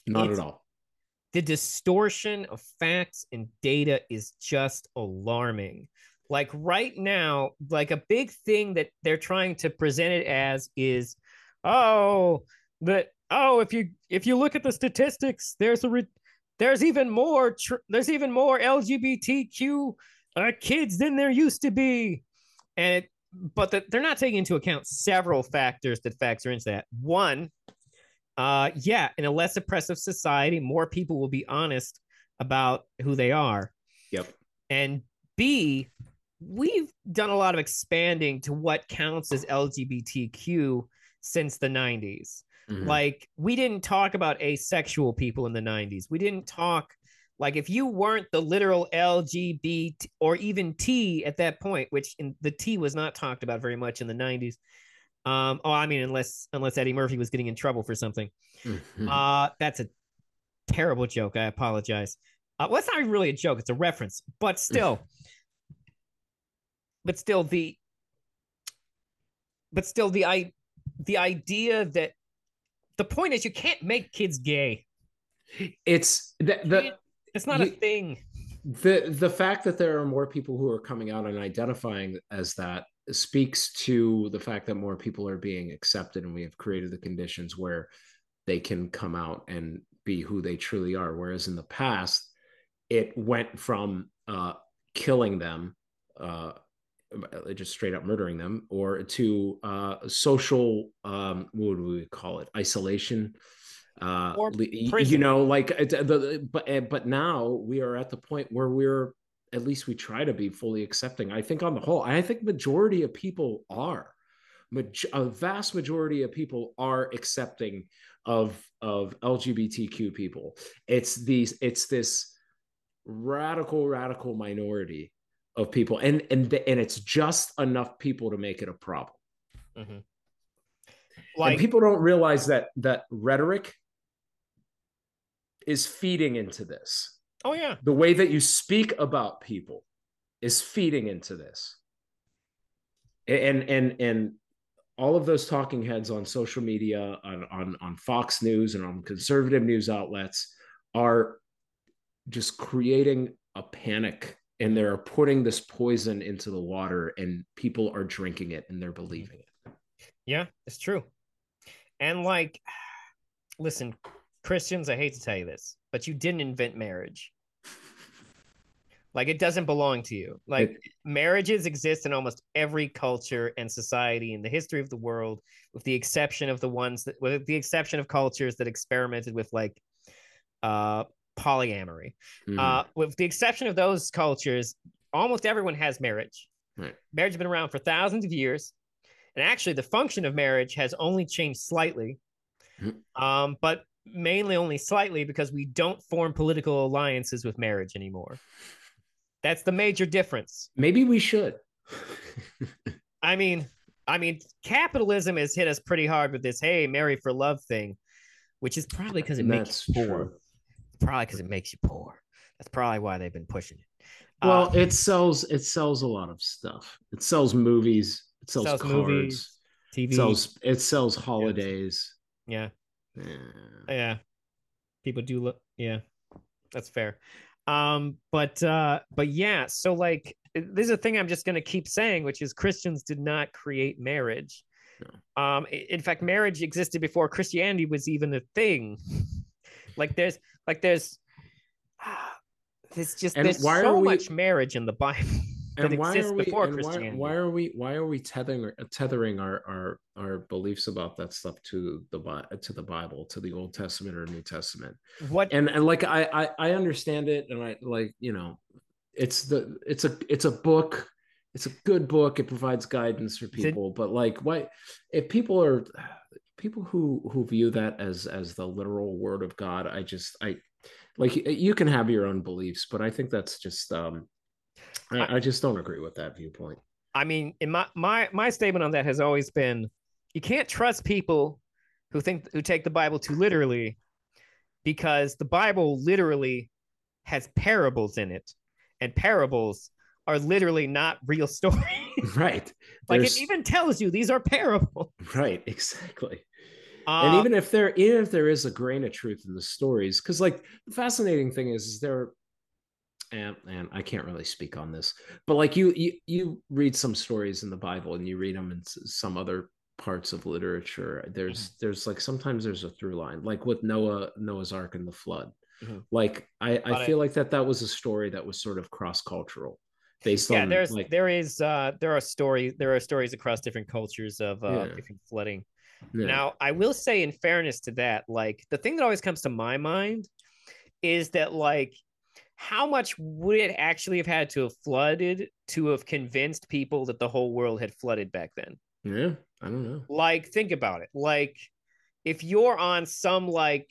not at all. The distortion of facts and data is just alarming. Like right now, like a big thing that they're trying to present it as is, oh, that oh, if you if you look at the statistics, there's a re- there's even more tr- there's even more LGBTQ uh, kids than there used to be, and it, but the, they're not taking into account several factors that factor into that. One, uh, yeah, in a less oppressive society, more people will be honest about who they are. Yep. And B, we've done a lot of expanding to what counts as LGBTQ since the 90s. Mhm. Like, we didn't talk about asexual people in the 90s. We didn't talk, like, if you weren't the literal LGBT or even T at that point, which in, the T was not talked about very much in the 90s. Um, oh, I mean, unless unless Eddie Murphy was getting in trouble for something. Mhm. Uh, that's a terrible joke. I apologize. Uh, well, it's not really a joke; it's a reference, but still, but still the, but still the i, the idea that the point is you can't make kids gay. it's the, the It's not a thing. the the fact that there are more people who are coming out and identifying as that speaks to the fact that more people are being accepted and we have created the conditions where they can come out and be who they truly are. Whereas in the past it went from uh killing them uh just straight up murdering them or to uh social um what would we call it? Isolation uh Or you know like the but uh, but now we are at the point where we're at least we try to be fully accepting i think on the whole. I think majority of people are. Maj- a vast majority of people are accepting of of lgbtq people. It's these it's this radical radical minority of people. And and the, and it's just enough people to make it a problem. Mhm. and people don't realize that that rhetoric is feeding into this oh yeah, the way that you speak about people is feeding into this and and and all of those talking heads on social media on on, on fox news and on conservative news outlets are just creating a panic and they're putting this poison into the water and people are drinking it and they're believing it yeah, it's true. And like, listen, Christians, I hate to tell you this, but you didn't invent marriage. Like it doesn't belong to you. Like It- marriages exist in almost every culture and society in the history of the world, with the exception of the ones that, with the exception of cultures that experimented with like uh, polyamory. Mhm. Uh, with the exception of those cultures, almost everyone has marriage. Right. Marriage has been around for thousands of years, and actually, the function of marriage has only changed slightly, Mhm. um, but mainly only slightly because we don't form political alliances with marriage anymore. That's the major difference. maybe we should I mean, I mean, capitalism has hit us pretty hard with this "hey, marry for love" thing, which is probably because it makes That's you poor. true. Probably because it makes you poor. That's probably why they've been pushing it. Well, Uh, it sells it sells a lot of stuff. It sells movies. It sells, Sells cards. movies, TV. It sells it sells holidays. yeah, Yeah. yeah. People do look. Yeah, that's fair. Um, but uh, but yeah. So like, this is a thing I'm just gonna keep saying, which is Christians did not create marriage. Um, in fact, marriage existed before Christianity was even a thing. like there's like there's there's just And there's so we- much marriage in the Bible. That and why exists are we before and why, Christianity. why are we why are we tethering tethering our our our beliefs about that stuff to the to the Bible to the Old Testament or New Testament what and and like I, I I understand it and I like you know it's the it's a it's a book it's a good book it provides guidance for it- people but like why if people are people who who view that as as the literal word of God I just I like you can have your own beliefs but I think that's just um I, I just don't agree with that viewpoint I mean, in my my my statement on that has always been, you can't trust people who think who take the Bible too literally, because the Bible literally has parables in it, and parables are literally not real stories. right like There's- it even tells you these are parables. right exactly Uh, and even if there even if there is a grain of truth in the stories because like the fascinating thing is, is there and and i can't really speak on this but like you you you read some stories in the bible and you read them in some other parts of literature there's there's like sometimes there's a through line like with noah noah's ark and the flood Mhm. like i But i feel like that that was a story that was sort of cross-cultural based yeah, on there's like there is uh there are stories there are stories across different cultures of uh Yeah. different flooding. yeah. Now, I will say, in fairness to that, like the thing that always comes to my mind is that, like, how much would it actually have had to have flooded to have convinced people that the whole world had flooded back then? yeah i don't know Like, think about it. Like, if you're on some like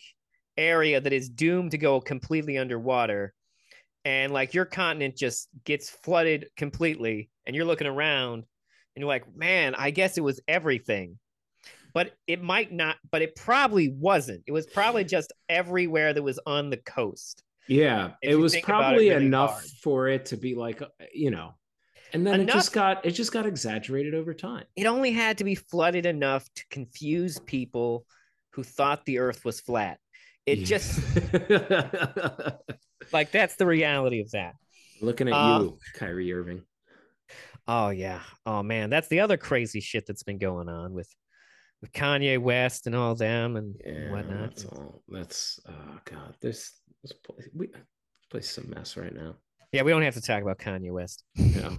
area that is doomed to go completely underwater, and like your continent just gets flooded completely, and you're looking around, and you're like, man, I guess it was everything. But it might not, but it probably wasn't. It was probably just everywhere that was on the coast. Yeah, If it was about it probably really enough hard. for it to be like, uh, you know, and then it just got it just got exaggerated over time. It only had to be flooded enough to confuse people who thought the earth was flat. It just like that's the reality of that. looking at Uh, you, Kyrie Irving. Oh yeah. Oh man, that's the other crazy shit that's been going on with with Kanye West and all them and Yeah, whatnot. that's all. That's oh god, this this place, we, this place is a mess right now. Yeah, we don't have to talk about Kanye West. Yeah,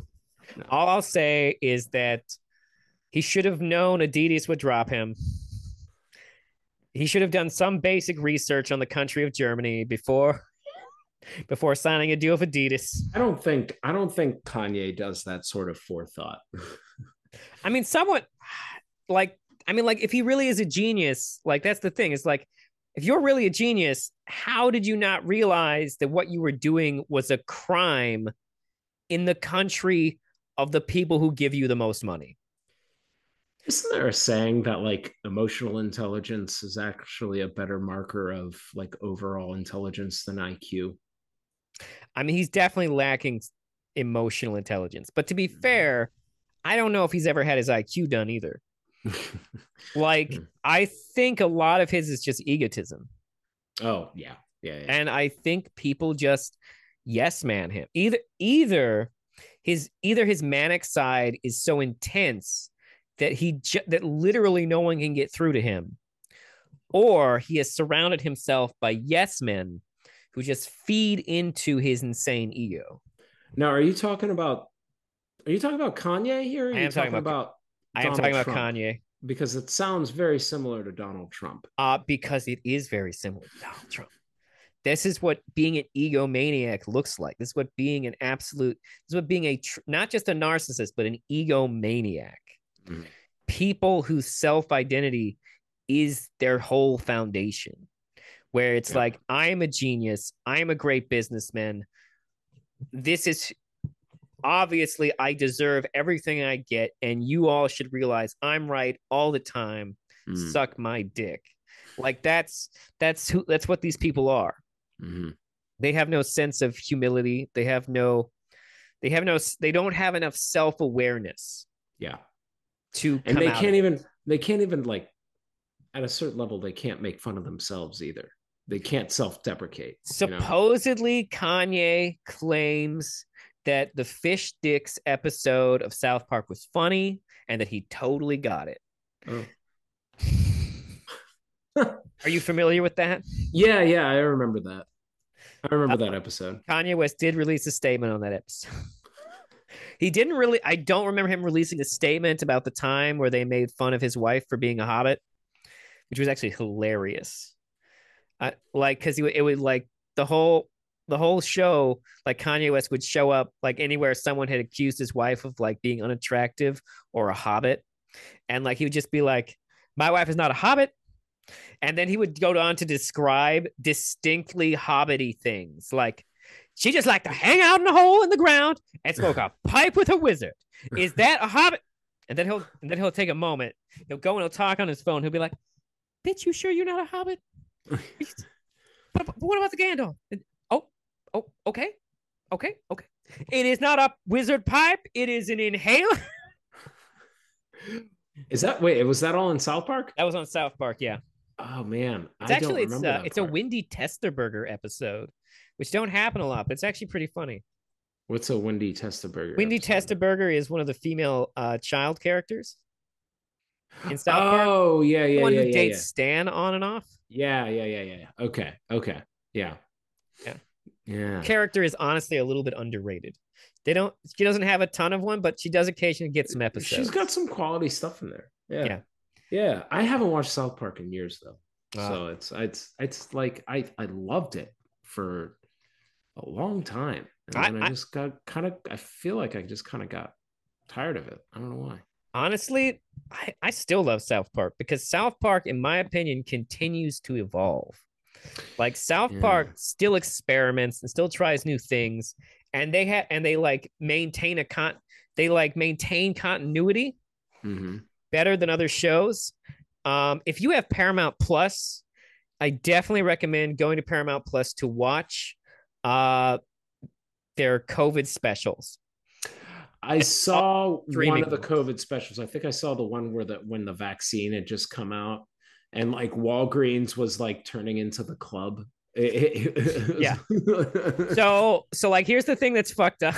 All I'll say is that he should have known Adidas would drop him. He should have done some basic research on the country of Germany before before signing a deal with Adidas. I don't think I don't think Kanye does that sort of forethought. I mean, somewhat like I mean, like if he really is a genius, like that's the thing. It's like if you're really a genius, how did you not realize that what you were doing was a crime in the country of the people who give you the most money? Isn't there a saying that like emotional intelligence is actually a better marker of like overall intelligence than IQ? I mean, he's definitely lacking emotional intelligence. But to be mm-hmm. fair, I don't know if he's ever had his IQ done either. Like, Hmm. I think a lot of his is just egotism. oh yeah, yeah, yeah. and I think people just yes man him. Either either his either his manic side is so intense that he ju- that literally no one can get through to him, or he has surrounded himself by yes men who just feed into his insane ego. Now, are you talking about? Are you talking about Kanye here? Are you talking talking about. I am talking about Kanye, because it sounds very similar to Donald Trump. uh, because it is very similar to Donald Trump. This is what being an egomaniac looks like. This is what being an absolute. This is what being a tr- not just a narcissist, but an egomaniac. Mhm. People whose self identity is their whole foundation, where it's Yeah. like I am a genius, I am a great businessman. This is obviously I deserve everything I get, and you all should realize I'm right all the time Mm, suck my dick. Like that's that's who that's what these people are. mhm. They have no sense of humility. They have no they have no they don't have enough self-awareness Yeah, to and they can't of it. even. They can't even like. At a certain level, they can't make fun of themselves either. They can't self-deprecate. you know? Supposedly Kanye claims that the fish dicks episode of South Park was funny and that he totally got it. Oh. Are you familiar with that? Yeah, yeah, I remember that. I remember that uh, episode. Kanye West did release a statement on that episode. He didn't really. I don't remember him releasing a statement about the time where they made fun of his wife for being a hobbit, which was actually hilarious. I, like because it would like the whole the whole show. Like Kanye West would show up like anywhere someone had accused his wife of like being unattractive or a hobbit, and like he would just be like, "My wife is not a hobbit." And then he would go on to describe distinctly hobbity things like she just liked to hang out in a hole in the ground and smoke a pipe with a wizard. Is that a hobbit? And then he'll and then he'll take a moment. He'll go and he'll talk on his phone. He'll be like, "Bitch, you sure you're not a hobbit? But what about the Gandalf? Oh, oh, okay, okay, okay. It is not a wizard pipe. It is an inhaler. Is that wait? Was that all in South Park? That was on South Park. Yeah, Oh man, it's I actually don't it's remember uh, that it's a part. Wendy Testaburger episode, which don't happen a lot, but it's actually pretty funny. What's a Wendy Testaburger? Wendy episode? Testaburger is one of the female uh, child characters in South Park. Oh yeah, the yeah, one yeah, who yeah, dates yeah. Stan on and off. Yeah, yeah, yeah. yeah. Okay, okay, yeah, Yeah. Yeah. Character is honestly a little bit underrated. They don't. She doesn't have a ton of one, but she does occasionally get some episodes. She's got some quality stuff in there. Yeah. Yeah. yeah, I haven't watched South Park in years though, Ah. so it's it's it's like I I loved it for a long time, and I, I- just got kind of I feel like I just kind of got tired of it. I don't know why. honestly, I, I still love South Park because South Park, in my opinion, continues to evolve. Like South Yeah. Park still experiments and still tries new things, and they have and they like maintain a con they like maintain continuity hmm better than other shows. Um, if you have Paramount Plus, I definitely recommend going to Paramount Plus to watch uh their COVID specials. I saw one of the. COVID specials. I think I saw the one where the when the vaccine had just come out, and like Walgreens was like turning into the club. Yeah. so so like here's the thing that's fucked up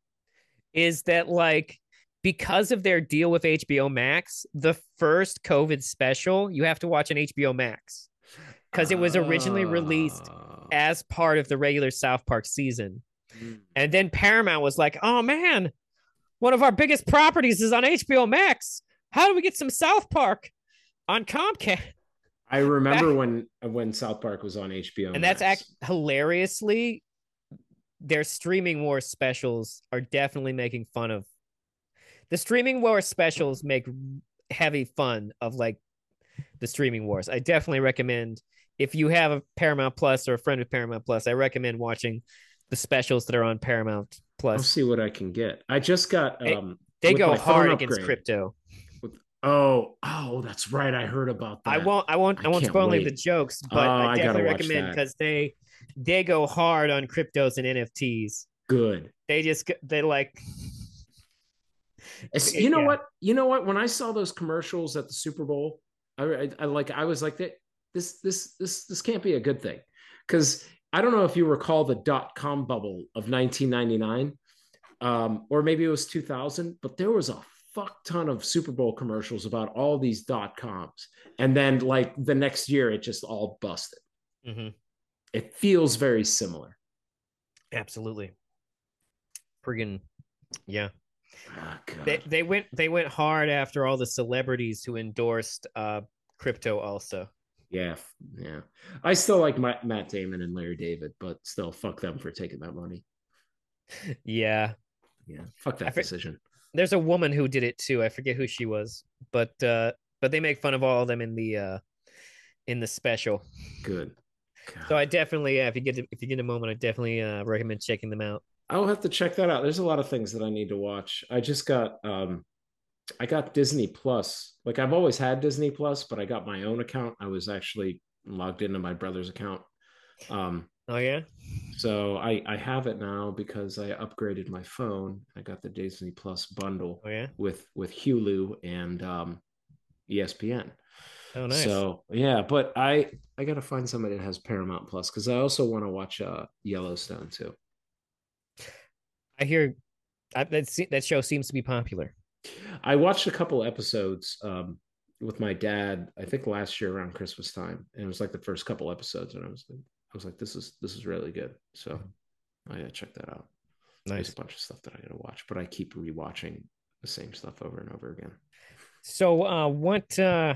is that like because of their deal with HBO Max, the first COVID special you have to watch on HBO Max because it was originally released Ah. as part of the regular South Park season. Mm. And then Paramount was like, "Oh man, one of our biggest properties is on HBO Max. How do we get some South Park on Comcast?" I remember when when South Park was on HBO, and that's act hilariously their streaming war specials are definitely making fun of the streaming war specials make heavy fun of like the streaming wars. I definitely recommend if you have a paramount plus or a friend with paramount plus i recommend watching the specials that are on paramount I'll plus see what I can get. I just got um they go hard against crypto Oh, oh, that's right. I heard about that. i won't i won't i, I won't spoil any of the jokes but Oh, i I definitely watch recommend because they they go hard on cryptos and nfts Good. they just they like It's- you know yeah. what? You know what? When I saw those commercials at the Super Bowl, I, I, I like I was like that. This this this this can't be a good thing because I don't know if you recall the dot com bubble of 1999, um, or maybe it was 2000, but there was a fuck ton of Super Bowl commercials about all these dot coms, and then like the next year, it just all busted. Mhm. It feels very similar. absolutely friggin yeah Ah, God. they, they went they went hard after all the celebrities who endorsed uh crypto also Yeah, yeah. I still like Matt, Matt Damon and Larry David, but still, fuck them for taking that money. yeah Yeah, fuck I that for- decision. There's a woman who did it too i forget who she was but uh but they make fun of all of them in the uh in the special Good. so i definitely yeah, if you get if you get a moment i definitely uh recommend checking them out I'll have to check that out. There's a lot of things that I need to watch. I just got um I got Disney Plus. Like I've always had Disney Plus, but I got my own account. I was actually logged into my brother's account. Um oh yeah so I I have it now because I upgraded my phone. I got the Disney Plus bundle oh yeah with with Hulu and um ESPN. oh nice So yeah, but I I gotta find somebody that has Paramount Plus because I also want to watch uh Yellowstone too. i hear I, that that show seems to be popular I watched a couple episodes um with my dad. I think last year around Christmas time, and it was like the first couple episodes, and I was like, I was like, this is this is really good. So I gotta check that out. There's Nice. a bunch of stuff that I gotta watch, but I keep rewatching the same stuff over and over again. So, uh, what uh,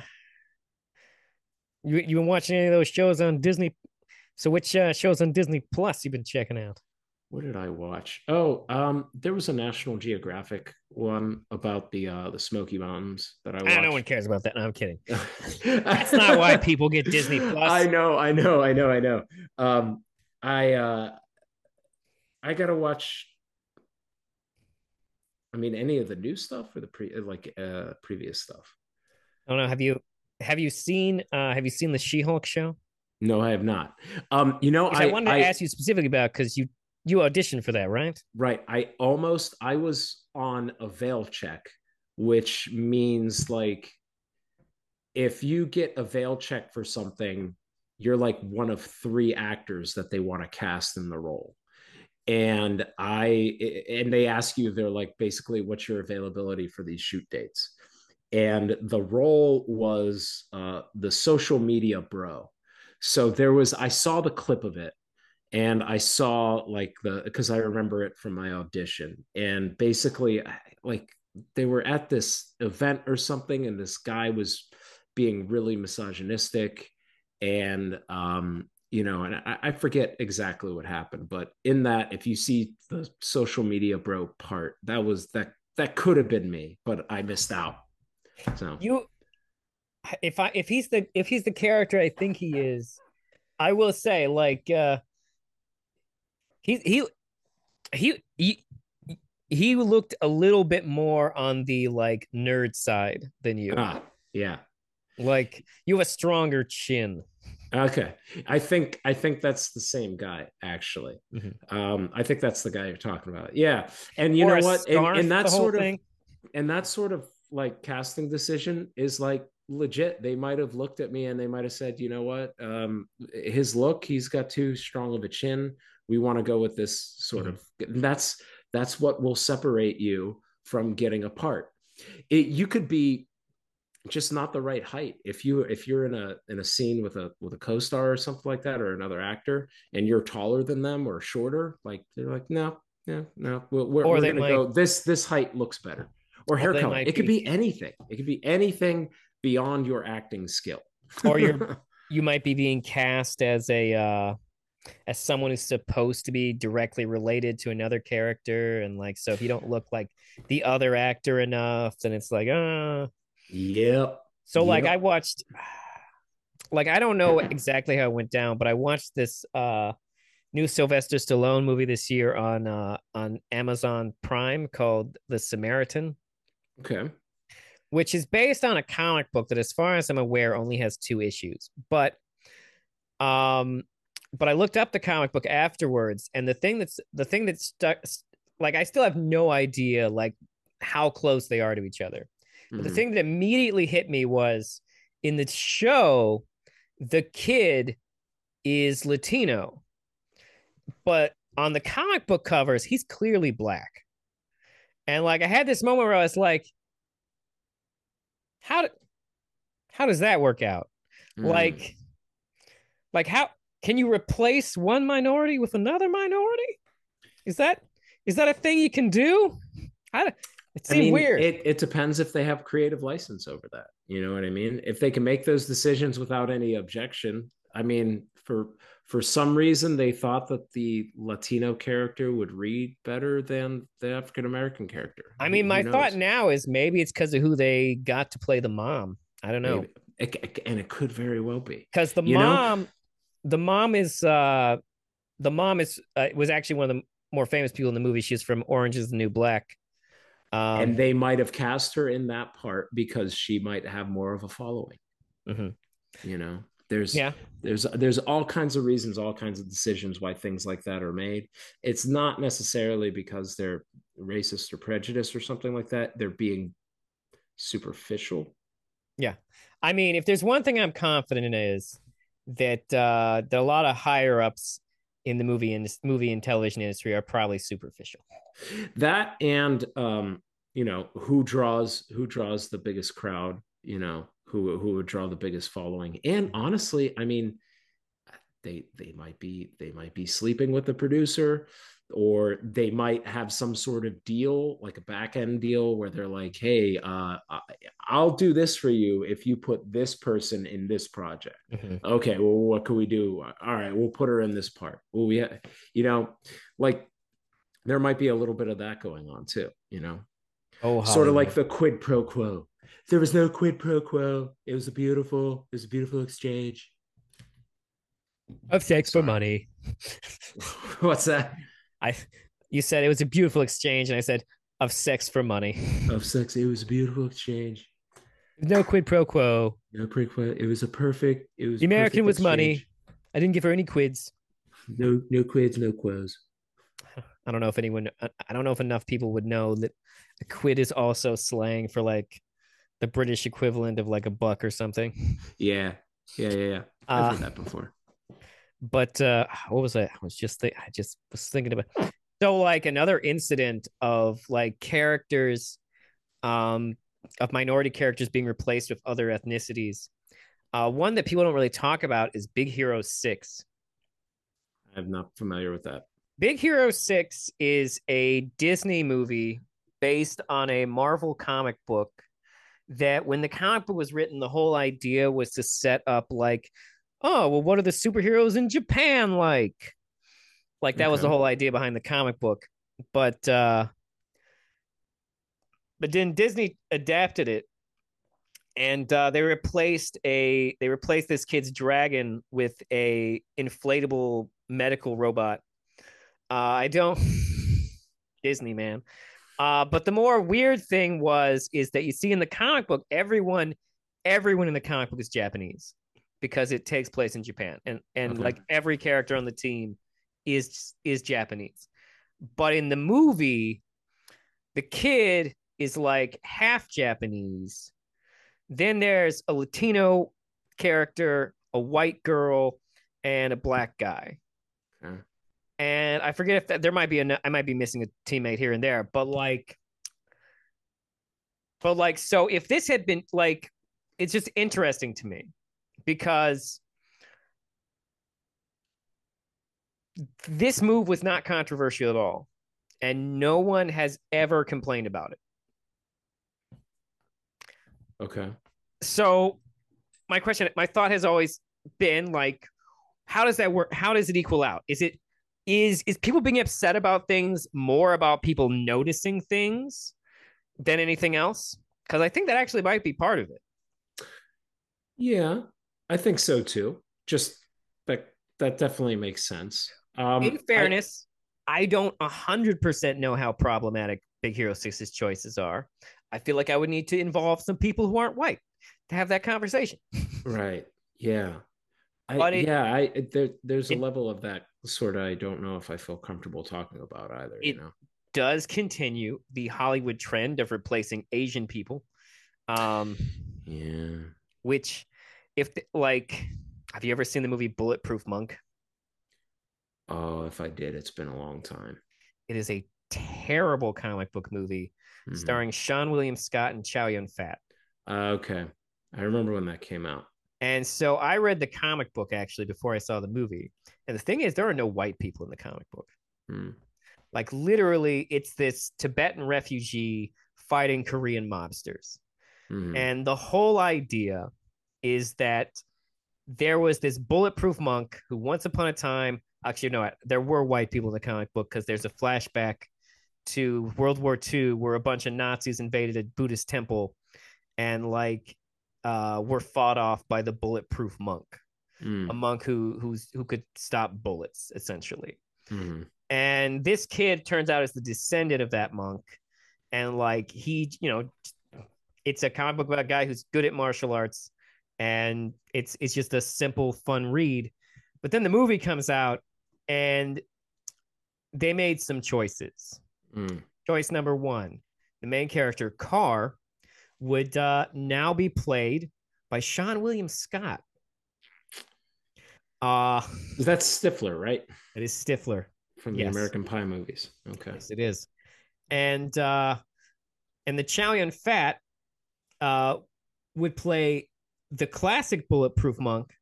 you you been watching any of those shows on Disney? So, which uh, shows on Disney Plus you've been checking out? What did I watch? Oh, um, there was a National Geographic one about the uh the Smoky Mountains that I watched. Ah, no one cares about that. No, I'm kidding. That's not why people get Disney Plus. I know, I know, I know, I know. Um, I uh, I gotta watch. I mean, any of the new stuff or the pre like uh previous stuff. I don't know. Have you have you seen uh have you seen the She-Hulk show? No, I have not. Um, you know, I, I, wanted to I ask you specifically about because you you auditioned for that, right? right. I almost I was on a veil check, which means like if you get a veil check for something, you're like one of three actors that they want to cast in the role. And I and they ask you, they're like, basically, what's your availability for these shoot dates? And the role was uh, the social media bro. So there was, I saw the clip of it and I saw like the, because I remember it from my audition. And basically, like they were at this event or something, and this guy was being really misogynistic and um you know and I, I forget exactly what happened but in that if you see the social media bro part that was that that could have been me but i missed out so You if I if he's the if he's the character I think he is, I will say like uh he he he he he looked a little bit more on the like nerd side than you. ah, yeah. Like you have a stronger chin. okay. I think i think that's the same guy actually. Mhm. um i think that's the guy you're talking about. Yeah. And you Or know what? And, that sort of thing. and that sort of like casting decision is like legit. They might have looked at me and they might have said you know what? Um his look he's got too strong of a chin we want to go with this sort of that's that's what will separate you from getting a part it, you could be just not the right height. If you if you're in a in a scene with a with a co-star or something like that or another actor and you're taller than them or shorter like they're like no no no we're, we're, gonna might- go this this height looks better. Or hair color it could be- be anything. It could be anything beyond your acting skill. Or you're- You might be being cast as a uh as someone who's supposed to be directly related to another character and like so if you don't look like the other actor enough then it's like uh. Yep. So like I watched like I don't know exactly how it went down, but I watched this uh new Sylvester Stallone movie this year on uh on Amazon Prime called The Samaritan, okay. Which is based on a comic book that as far as I'm aware only has two issues. But um but I looked up the comic book afterwards and the thing that's the thing that stuck like I still have no idea like how close they are to each other. But the Mhm. thing that immediately hit me was in the show, the kid is Latino, but on the comic book covers, he's clearly black. And like I had this moment where I was like, how do, how does that work out? Mm. Like, like how can you replace one minority with another minority? Is that is that a thing you can do? I, it I mean, weird. It, it depends if they have creative license over that. You know what I mean? If they can make those decisions without any objection. I mean, for for some reason they thought that the Latino character would read better than the African American character. I mean, who my knows? thought now is maybe it's because of who they got to play the mom. I don't know. Maybe. It- it- and it could very well be. Because the You know? The mom is, uh, the mom is, uh, was actually one of the more famous people in the movie. She's from Orange is the New Black. Um, and they might have cast her in that part because she might have more of a following. Mhm. You know, there's yeah, there's there's all kinds of reasons all kinds of decisions why things like that are made it's not necessarily because they're racist or prejudiced or something like that they're being superficial Yeah. I mean, if there's one thing I'm confident in is that uh, that a lot of higher ups in the movie and movie and television industry are probably superficial. that and um you know who draws who draws the biggest crowd you know who who would draw the biggest following and honestly i mean they they might be they might be sleeping with the producer or they might have some sort of deal, like a back end deal, where they're like, "Hey, uh, I'll do this for you if you put this person in this project." Mhm. Okay, well, what can we do? All right, we'll put her in this part. Well, we, ha- you know, like there might be a little bit of that going on too. You know, Oh, sort of like the quid pro quo. There was no quid pro quo. It was a beautiful, it was a beautiful exchange. of sex for money. What's that? I, you said it was a beautiful exchange, and I said of sex for money. Of sex. It was a beautiful exchange. No quid pro quo. No quid pro. It was a perfect. It was The American was money. I didn't give her any quids. No, no quids, no quos. I don't know if anyone. I I don't know if enough people would know that a quid is also slang for like the British equivalent of like a buck or something. Yeah, yeah, yeah, yeah. I've Uh, heard that before. But uh what was I? I was just think I just was thinking about so like another incident of like characters um of minority characters being replaced with other ethnicities. Uh one that people don't really talk about is Big Hero 6. I'm not familiar with that. Big Hero 6 is a Disney movie based on a Marvel comic book that when the comic book was written the whole idea was to set up like oh well what are the superheroes in Japan like? Like that was the whole idea behind the comic book. But uh but then Disney adapted it and uh, they replaced a they replaced this kid's dragon with a inflatable medical robot. Uh, I don't Disney man. Uh, but the more weird thing was is that you see in the comic book everyone everyone in the comic book is Japanese because it takes place in Japan and and Okay. like every character on the team is is Japanese. But in the movie the kid is like half Japanese. Then there's a Latino character, a white girl, and a black guy Okay. and I forget if that, there might be a I might be missing a teammate here and there, but like, but like, so if this had been like, it's just interesting to me because this move was not controversial at all, and no one has ever complained about it. Okay. so my question my thought has always been like how does that work? How does it equal out? Is it is is people being upset about things more about people noticing things than anything else? Because i think that actually might be part of it. Yeah, I think so too. Just that that definitely makes sense. Um, in fairness I, don't 100% know how problematic big hero 6's choices are i feel like i would need to involve some people who aren't white to have that conversation right. Yeah. I, But it- yeah, I there, there's a it- level of that sort of I don't know if I feel comfortable talking about either. It- you know. does continue the hollywood trend of replacing asian people um Yeah. which if the, like have you ever seen the movie bulletproof monk Oh, if I did, it's been a long time. it is a terrible comic book movie Mhm. starring seann william scott and chow yun fat Uh, okay. I remember when that came out. and so i read the comic book actually before i saw the movie and the thing is there are no white people in the comic book Hmm. like literally it's this tibetan refugee fighting korean mobsters Mhm. And the whole idea is that there was this bulletproof monk who, once upon a time, actually, no, there were white people in the comic book because there's a flashback to World War II where a bunch of Nazis invaded a Buddhist temple and, like, uh, were fought off by the bulletproof monk, Hmm. a monk who who's who could stop bullets essentially. Mhm. and this kid turns out is the descendant of that monk. And like he you know it's a comic book about a guy who's good at martial arts and it's it's just a simple fun read but then the movie comes out and they made some choices Hmm. choice number one the main character kar would uh, now be played by seann william scott uh That's Stifler, right? it is stifler From the Yes. American Pie movies. Okay. Yes, it is. And uh and the Chow Yun Fat uh would play the classic bulletproof monk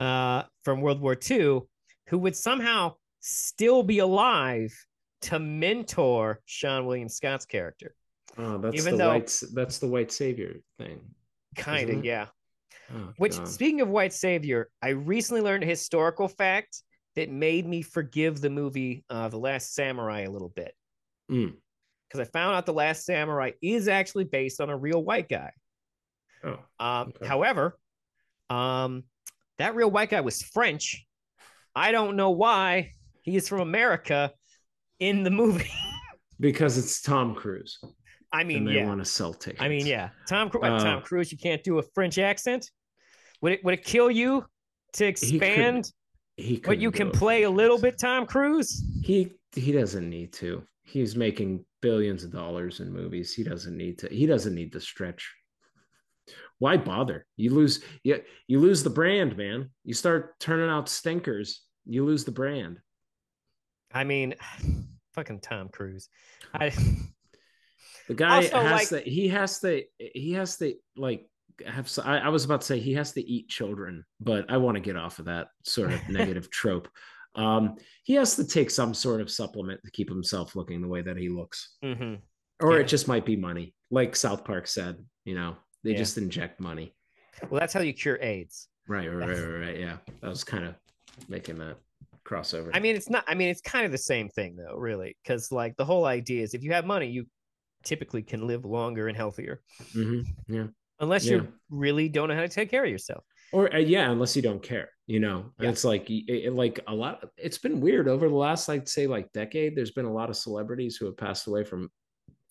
uh from World War II, who would somehow still be alive to mentor Seann William Scott's character. Oh, that's Even the though- white. That's the white savior thing. Kind of, yeah. Oh, Which, God. speaking of white savior, I recently learned a historical fact that made me forgive the movie uh, The Last Samurai a little bit. Mm. Because I found out The Last Samurai is actually based on a real white guy. Oh, Um, Okay. However, um, that real white guy was French. I don't know why he is from America in the movie. because it's Tom Cruise, I mean, they yeah. want to sell tickets. I mean, yeah. Tom Cru- Uh, Tom Cruise, you can't do a French accent. Would it would it kill you to expand he. what couldn't you can play a little bit, Tom Cruise? He he doesn't need to. He's making billions of dollars in movies. He doesn't need to. He doesn't need to stretch. Why bother? You lose. You, you lose the brand, man. You start turning out stinkers. You lose the brand. I mean, fucking Tom Cruise. I The guy Also, has like- to. He has to. He has to like have. I, I was about to say he has to eat children, but I want to get off of that sort of negative trope. Um, he has to take some sort of supplement to keep himself looking the way that he looks, Mm-hmm. or Yeah. it just might be money, like South Park said. You know, they Yeah. just inject money. well, that's how you cure AIDS. Right, right, right, right, right. Yeah, I was kind of making that crossover. I mean, it's not. I mean, it's kind of the same thing, though, really, because like the whole idea is if you have money, you typically can live longer and healthier, Mhm, yeah. unless Yeah. you really don't know how to take care of yourself. or uh, yeah unless you don't care you know Yeah. it's like it, like a lot it's been weird over the last i'd say like decade there's been a lot of celebrities who have passed away from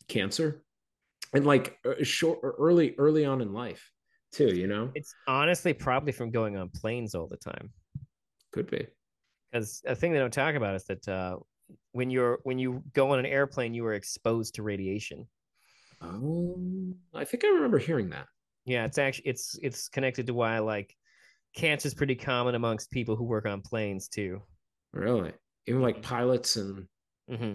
cancer and like uh, short or early early on in life too you know It's honestly probably from going on planes all the time. could be Because a thing they don't talk about is that uh, when you're when you go on an airplane, you are exposed to radiation. um i think i remember hearing that Yeah, it's actually it's it's connected to why like cancer is pretty common amongst people who work on planes too. really even like pilots and mm-hmm.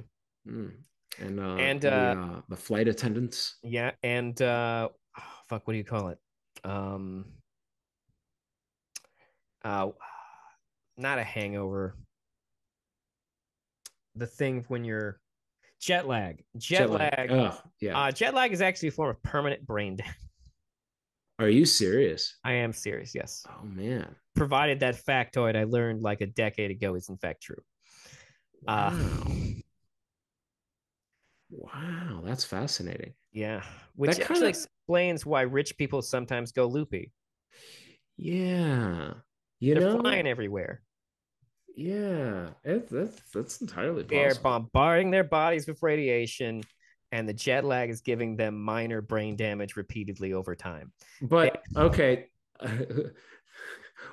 mm, and uh And, the, uh, uh, the flight attendants Yeah, and uh, oh, fuck, what do you call it? Um, uh, not a hangover. The thing when you're jet lag. Jet, lag. oh yeah Uh, jet lag is actually a form of permanent brain damage. are you serious I am serious, yes. oh man Provided that factoid I learned like a decade ago is in fact true. Uh, wow that's fascinating yeah, which That actually kinda- explains why rich people sometimes go loopy. Yeah. You They're know, flying everywhere. yeah, it, that's that's entirely They're bombarding their bodies with radiation, and the jet lag is giving them minor brain damage repeatedly over time. But okay,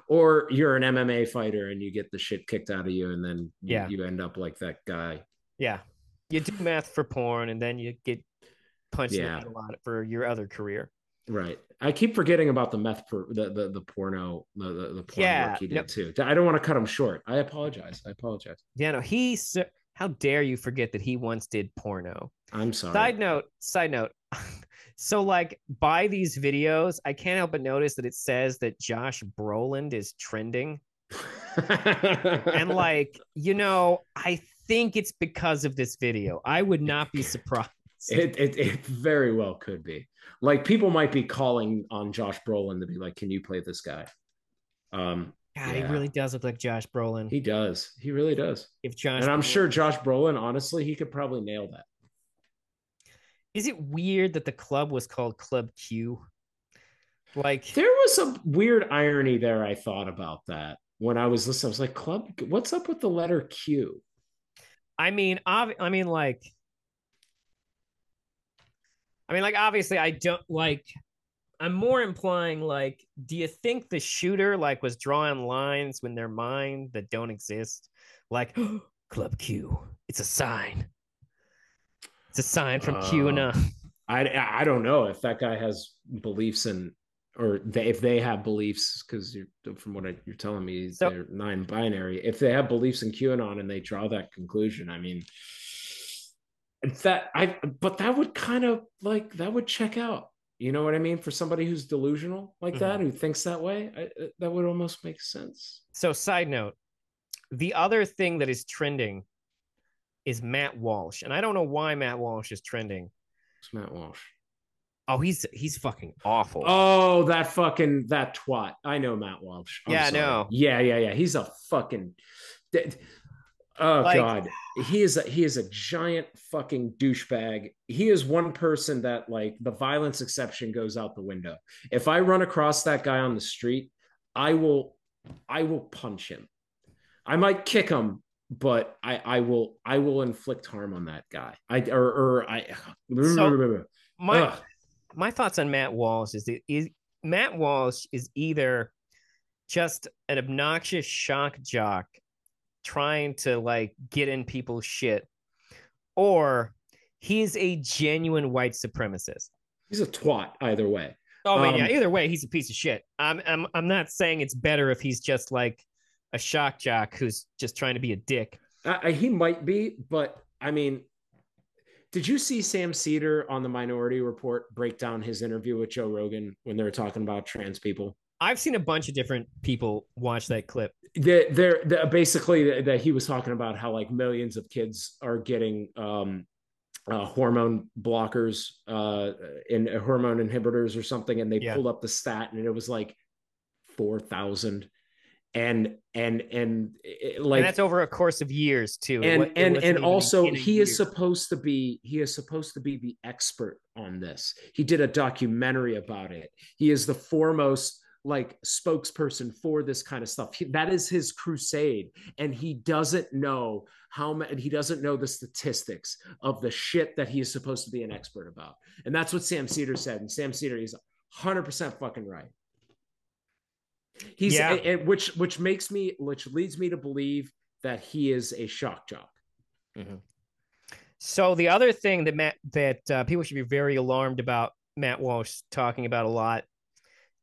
or you're an MMA fighter and you get the shit kicked out of you, and then you, Yeah. you end up like that guy. Yeah. You do math for porn, and then you get punched Yeah. a lot for your other career. Right. I keep forgetting about the meth, per, the, the the porno, the the, the porn Yeah, work he did no- too. I don't want to cut him short. I apologize. I apologize. Yeah, no, he. How dare you forget that he once did porno? I'm sorry. Side note, side note. So, like, by these videos, I can't help but notice that it says that Josh Brolin is trending. And, like, you know, I think it's because of this video. I would not be surprised. It, it it very well could be. Like people might be calling on Josh Brolin to be like, "Can you play this guy?" Um, God, he really does look like Josh Brolin. he does. He really does. if Josh, and I'm Brolin- sure Josh Brolin, honestly, he could probably nail that. Is it weird that the club was called Club Q? Like, There was some weird irony there. I thought about that when I was listening. I was like, "Club, what's up with the letter Q?" I mean, ob- I mean, like, I mean, like, obviously, I don't like. I'm more implying, like, do you think the shooter like was drawing lines in their mind that don't exist? Like, Club Q, it's a sign. It's a sign from Uh, QAnon. I I don't know if that guy has beliefs in or they, if they have beliefs because from what I, you're telling me So- they're non-binary if they have beliefs in qanon and they draw that conclusion i mean that i but that would kind of like that would check out. You know what i mean? For somebody who's delusional like that who thinks that way I, uh, that would almost make sense. So, side note, the other thing that is trending is Matt Walsh, and I don't know why Matt Walsh is trending. It's Matt Walsh. Oh, he's he's fucking awful. Oh, that fucking that twat. I know Matt Walsh. I'm Yeah, I sorry. know. Yeah, yeah, yeah. He's a fucking. Oh Like- god, he is a he is a giant fucking douchebag. He is one person that like the violence exception goes out the window. If I run across that guy on the street, I will I will punch him. I might kick him, but I I will I will inflict harm on that guy. I or or I. my Ugh. My thoughts on Matt Walsh is that is Matt Walsh is either just an obnoxious shock jock trying to like get in people's shit, or he's a genuine white supremacist. He's a twat either way. Oh man, yeah. Um, Either way, he's a piece of shit. I'm I'm I'm not saying it's better if he's just like a shock jock who's just trying to be a dick. I, I- he might be, but I mean, did you see Sam Seder on the Minority Report break down his interview with Joe Rogan when they were talking about trans people? I've seen a bunch of different people watch that clip. They're, they're, they're- basically that he was talking about how like millions of kids are getting um, uh, hormone blockers uh, and hormone inhibitors or something, and they Yeah. pulled up the stat and it was like four thousand. And and and eh, eh, like and that's over a course of years too. And and and also he is supposed to be he is supposed to be the expert on this. He did a documentary about it. He is the foremost like spokesperson for this kind of stuff. He- that is his crusade and he doesn't know how many he doesn't know the statistics of the shit that he is supposed to be an expert about. And that's what sam seder said and sam seder is 100% fucking right he's Yeah. which which makes me which leads me to believe that he is a shock jock So the other thing that Matt that uh, people should be very alarmed about Matt Walsh talking about a lot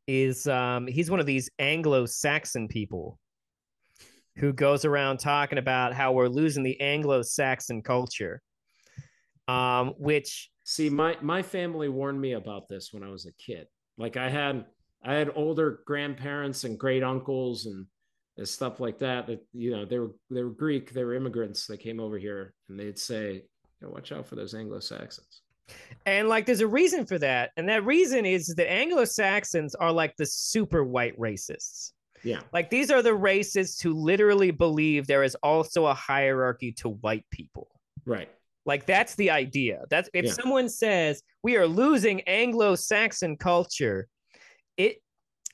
is um, he's one of these Anglo-Saxon people who goes around talking about how we're losing the Anglo-Saxon culture, um, which See, my my family warned me about this when I was a kid. Like I had I had older grandparents and great uncles and, stuff like that. That you know they were they were Greek, they were immigrants. They came over here and they'd say, you know, "Watch out for those Anglo Saxons." And like, there's a reason for that. And that reason is that Anglo Saxons are like the super white racists. Yeah, Like, these are the racists who literally believe there is also a hierarchy to white people. right. Like, that's the idea. That's if Yeah. someone says we are losing Anglo Saxon culture, it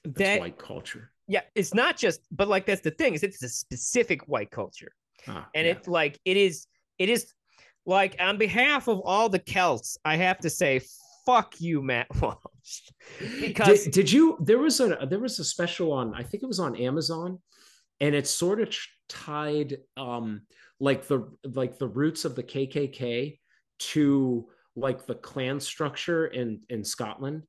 That's that white culture. yeah, it's not just, but like, that's the thing is it's a specific white culture Ah, and yeah. it's like it is it is like on behalf of all the celts i have to say fuck you matt walsh because did, did you there was a there was a special on i think it was on amazon and it sort of tied um like the like the roots of the kkk to like the clan structure in in scotland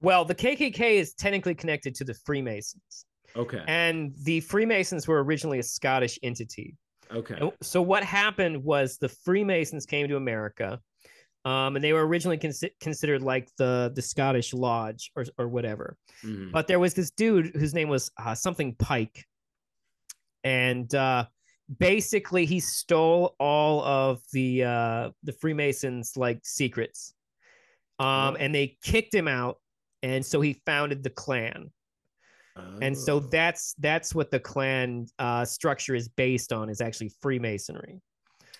well the kkk is technically connected to the freemasons. Okay. And the freemasons were originally a scottish entity. Okay. So what happened was the freemasons came to america um, and they were originally consi- considered like the the scottish lodge or, or whatever. Mhm. but there was this dude whose name was uh, something Pike, and uh, basically he stole all of the uh, the Freemasons like secrets, um, Oh. and they kicked him out, and so he founded the Klan, and so Oh. that's that's what the Klan uh, structure is based on is actually Freemasonry,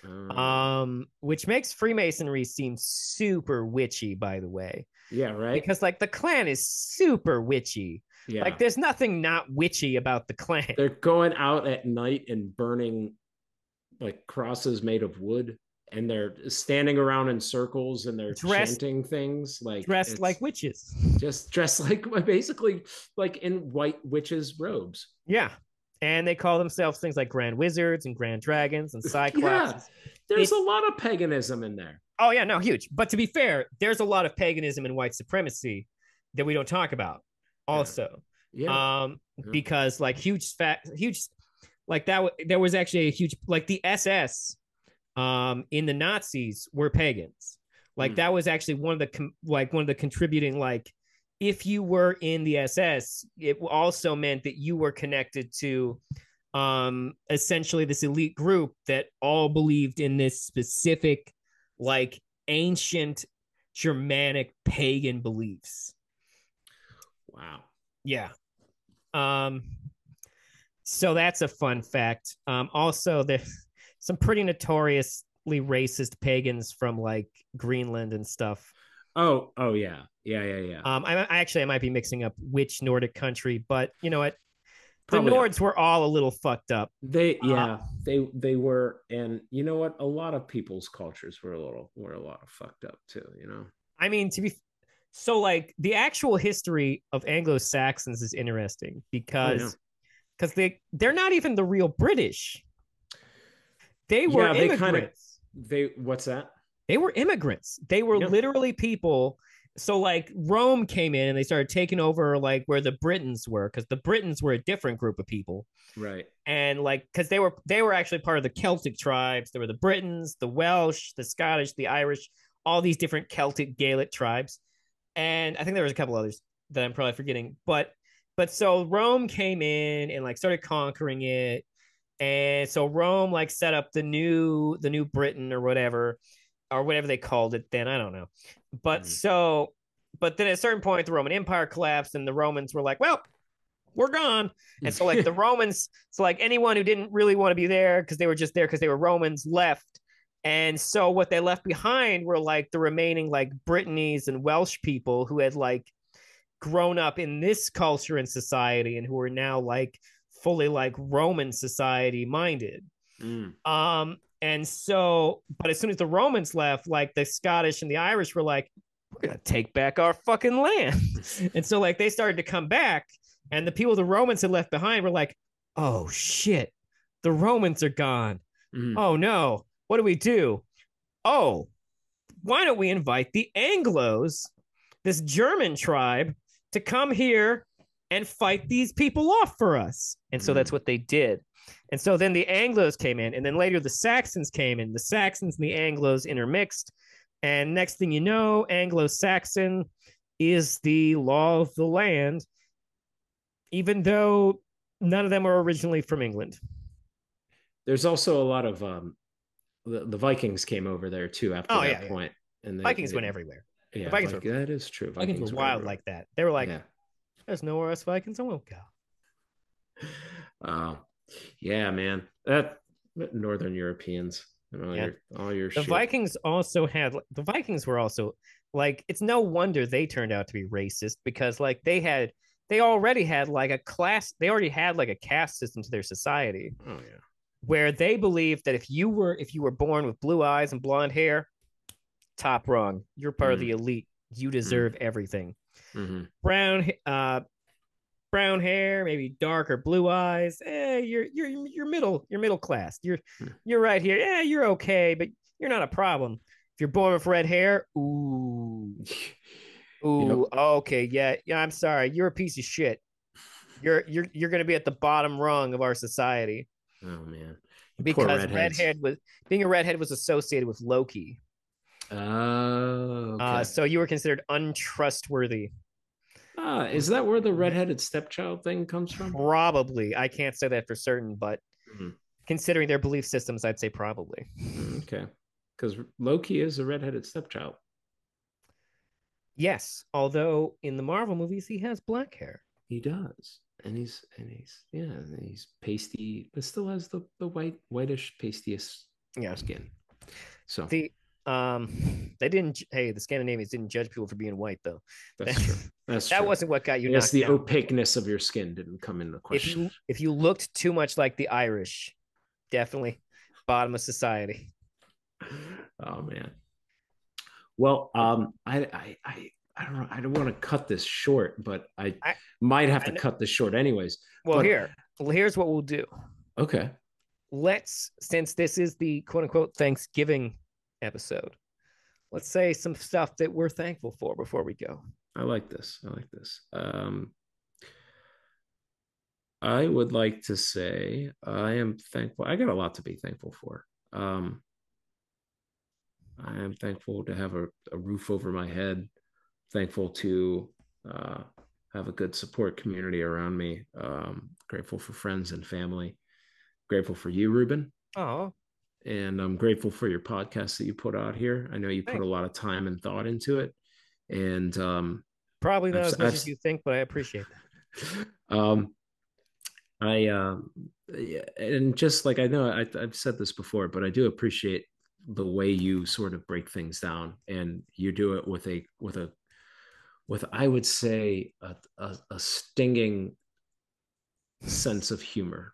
Oh. um, which makes Freemasonry seem super witchy, by the way, yeah right because like the Klan is super witchy. yeah Like there's nothing not witchy about the Klan. they're going out at night and burning like crosses made of wood and they're standing around in circles and they're Dressed- chanting things like dressed like witches. just dressed like basically like in white witches robes Yeah. And they call themselves things like grand wizards and grand dragons and cyclops. yeah. there's It's- a lot of paganism in there Oh yeah, no, huge. But to be fair, there's a lot of paganism and white supremacy that we don't talk about also. yeah Um Yeah. because like huge fact huge like that there was actually a huge like the SS um in the Nazis were pagans. Like Mm. that was actually one of the com- like one of the contributing like if you were in the SS, it also meant that you were connected to um essentially this elite group that all believed in this specific like ancient germanic pagan beliefs Wow. yeah um so that's a fun fact um also there's some pretty notoriously racist pagans from like greenland and stuff Oh, oh yeah, yeah, yeah, yeah. um i, I actually i might be mixing up which nordic country but you know what the Probably- nords were all a little fucked up They Uh, yeah, they they were and you know what? A lot of people's cultures were a little were a lot of fucked up too, you know. I mean, to be so like the actual history of Anglo Saxons is interesting because Oh, because they they're not even the real British. They were Yeah, they kinda- immigrants. They what's that? They were immigrants. They were Yeah. literally people. So like Rome came in and they started taking over like where the Britons were because the Britons were a different group of people Right. and like because they were they were actually part of the Celtic tribes. There were the Britons, the Welsh, the Scottish, the Irish, all these different Celtic Gaelic tribes, and I think there was a couple others that I'm probably forgetting. But but so Rome came in and like started conquering it, and so Rome like set up the new the new Britain or whatever or whatever they called it then. I don't know, but Mhm. so but then at a certain point the Roman Empire collapsed and the Romans were like, well. We're gone. And so like the Romans, so like anyone who didn't really want to be there because they were just there because they were Romans left. And so what they left behind were like the remaining like Brittany's and Welsh people who had like grown up in this culture and society and who are now like fully like Roman society minded. Mm. Um, and so, but as soon as the Romans left, like the Scottish and the Irish were like, we're gonna take back our fucking land. and so like they started to come back, and the people the Romans had left behind were like, oh shit, the Romans are gone. Mhm. Oh no, what do we do? Oh, why don't we invite the Anglos, this German tribe, to come here and fight these people off for us? And so that's what they did. And so then the Anglos came in, and then later the Saxons came in. The Saxons and the Anglos intermixed. And next thing you know, Anglo Saxon is the law of the land, even though none of them are originally from England. There's also a lot of um the, the Vikings came over there too after Oh, that yeah, yeah. And they, Vikings they- went everywhere. Yeah, Vikings Vik- were- that is true. Vikings, were wild everywhere. like that. They were like, yeah. There's nowhere else Vikings I won't go. Oh, yeah, man. That Northern Europeans all Yeah. your all your The shit. Vikings also had the Vikings were also like it's no wonder they turned out to be racist because like they had they already had like a class they already had like a caste system to their society Oh yeah. where they believed that if you were if you were born with blue eyes and blonde hair top rung you're part of Mm. the elite you deserve everything hmm brown uh brown hair maybe dark or blue eyes. Eh you're you're you're middle you're middle class. You're Hmm. you're right here. Yeah you're okay but you're not a problem. If you're born with red hair ooh. Ooh okay yeah yeah i'm sorry. You're a piece of shit. You're you're you're gonna be at the bottom rung of our society. Oh man. Because redhead was being a redhead was associated with loki Oh, okay. uh so you were considered untrustworthy ah, is that where the redheaded stepchild thing comes from? Probably. I can't say that for certain, but Mhm. considering their belief systems, I'd say probably. Mm, Okay, because Loki is a redheaded stepchild. Yes. Although in the Marvel movies, he has black hair. He does, and he's and he's yeah, and he's pasty, but still has the the white whitish pastiest Yeah. skin. So The um, they didn't. Hey, the Scandinavians didn't judge people for being white, though. that's true. That's that true. wasn't what got you Yes, the down. opaqueness of your skin didn't come into If question. you if you looked too much like the Irish, definitely bottom of society. oh man. Well, um, I, I, I, I don't know. I don't want to cut this short, but I, I- might have I to know- cut this short, anyways. Well, But- here, well, here's what we'll do. Okay. let's since this is the quote unquote Thanksgiving episode, let's say some stuff that we're thankful for before we go. I like this. I like this. Um, I would like to say I am thankful. I got a lot to be thankful for. Um, I am thankful to have a, a roof over my head. Thankful to uh, have a good support community around me. Um, grateful for friends and family. grateful for you, Ruben. Oh, and I'm grateful for your podcast that you put out here. I know you put a lot of time and thought into it, and um, probably not I've- as much I've- as you think, but I appreciate that. um, I um, yeah, and just like I know I, I've said this before, but I do appreciate the way you sort of break things down, and you do it with a with a with I would say a, a, a stinging sense of humor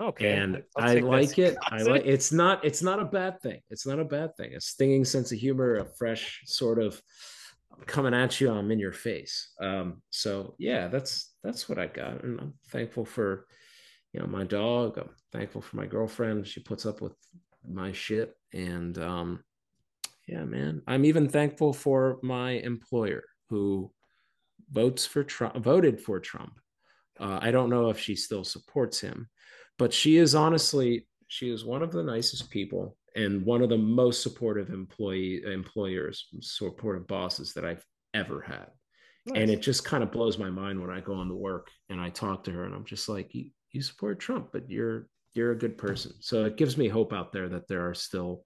Okay, and I like it. I like it's not it's not a bad thing. It's not a bad thing. A stinging sense of humor, a fresh sort of coming at you. I'm in your face. Um, so yeah, that's that's what I got, and I'm thankful for you know my dog. I'm thankful for my girlfriend. She puts up with my shit, and um, yeah, man. I'm even thankful for my employer who votes for Trump, voted for Trump. Uh, I don't know if she still supports him, but she is honestly she is one of the nicest people and one of the most supportive employee employers, supportive bosses that I've ever had. And it just kind of blows my mind when I go on into work and I talk to her and I'm just like, you, you support Trump, but you're you're a good person. So it gives me hope out there that there are still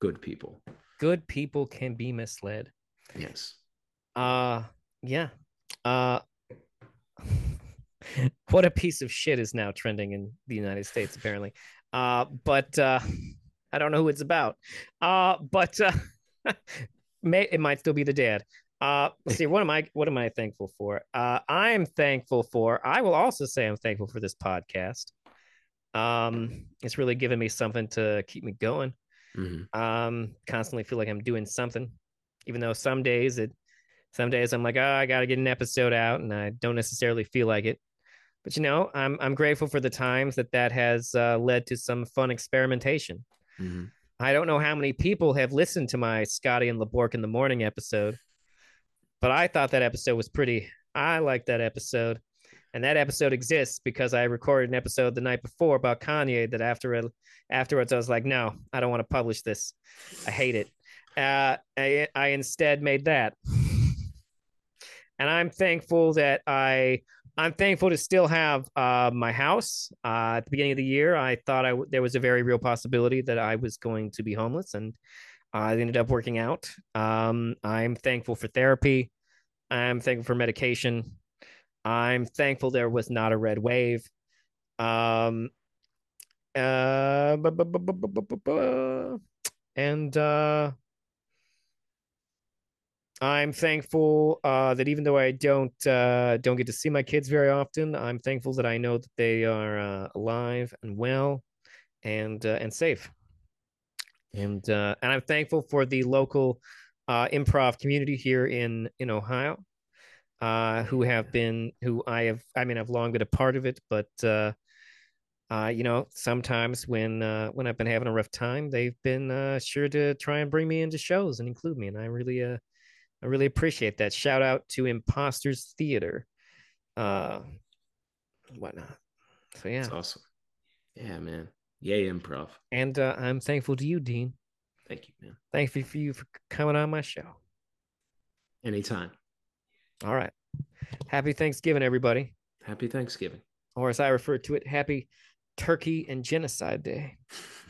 good people. good people can be misled. Yes. Uh yeah. Uh what a piece of shit is now trending in the United States, apparently. Uh, but uh I don't know who it's about. Uh, but uh may it might still be the dad. Uh let's see, what am I what am I thankful for? Uh I'm thankful for I will also say I'm thankful for this podcast. Um it's really given me something to keep me going. Mhm. um constantly feel like i'm doing something even though some days it some days i'm like oh i gotta get an episode out and i don't necessarily feel like it but you know i'm i'm grateful for the times that that has uh, led to some fun experimentation Mhm. i don't know how many people have listened to my scotty and labork in the morning episode but i thought that episode was pretty i liked that episode and that episode exists because I recorded an episode the night before about Kanye. That after it, afterwards, I was like, no, I don't want to publish this. I hate it. Uh, I, I instead made that, and I'm thankful that I I'm thankful to still have uh, my house. Uh, at the beginning of the year, I thought I w- there was a very real possibility that I was going to be homeless, and I ended up working out. Um, I'm thankful for therapy. I'm thankful for medication. I'm thankful there was not a red wave. Um, uh, and uh, I'm thankful uh, that even though I don't uh, don't get to see my kids very often, I'm thankful that I know that they are uh, alive and well and uh, and safe. And uh, and I'm thankful for the local uh, improv community here in in Ohio who have been who I have I mean I've long been a part of it, but you know sometimes when when I've been having a rough time, they've been sure to try and bring me into shows and include me, and I really I really appreciate that. Shout out to Imposters Theater, uh, whatnot. So yeah, That's awesome. Yeah, man. Yay, improv. and uh, I'm thankful to you, Dean. Thank you, man. Thankful for you for coming on my show. Anytime. All right, happy Thanksgiving, everybody. Happy Thanksgiving. or as I refer to it, Happy Turkey and Genocide Day.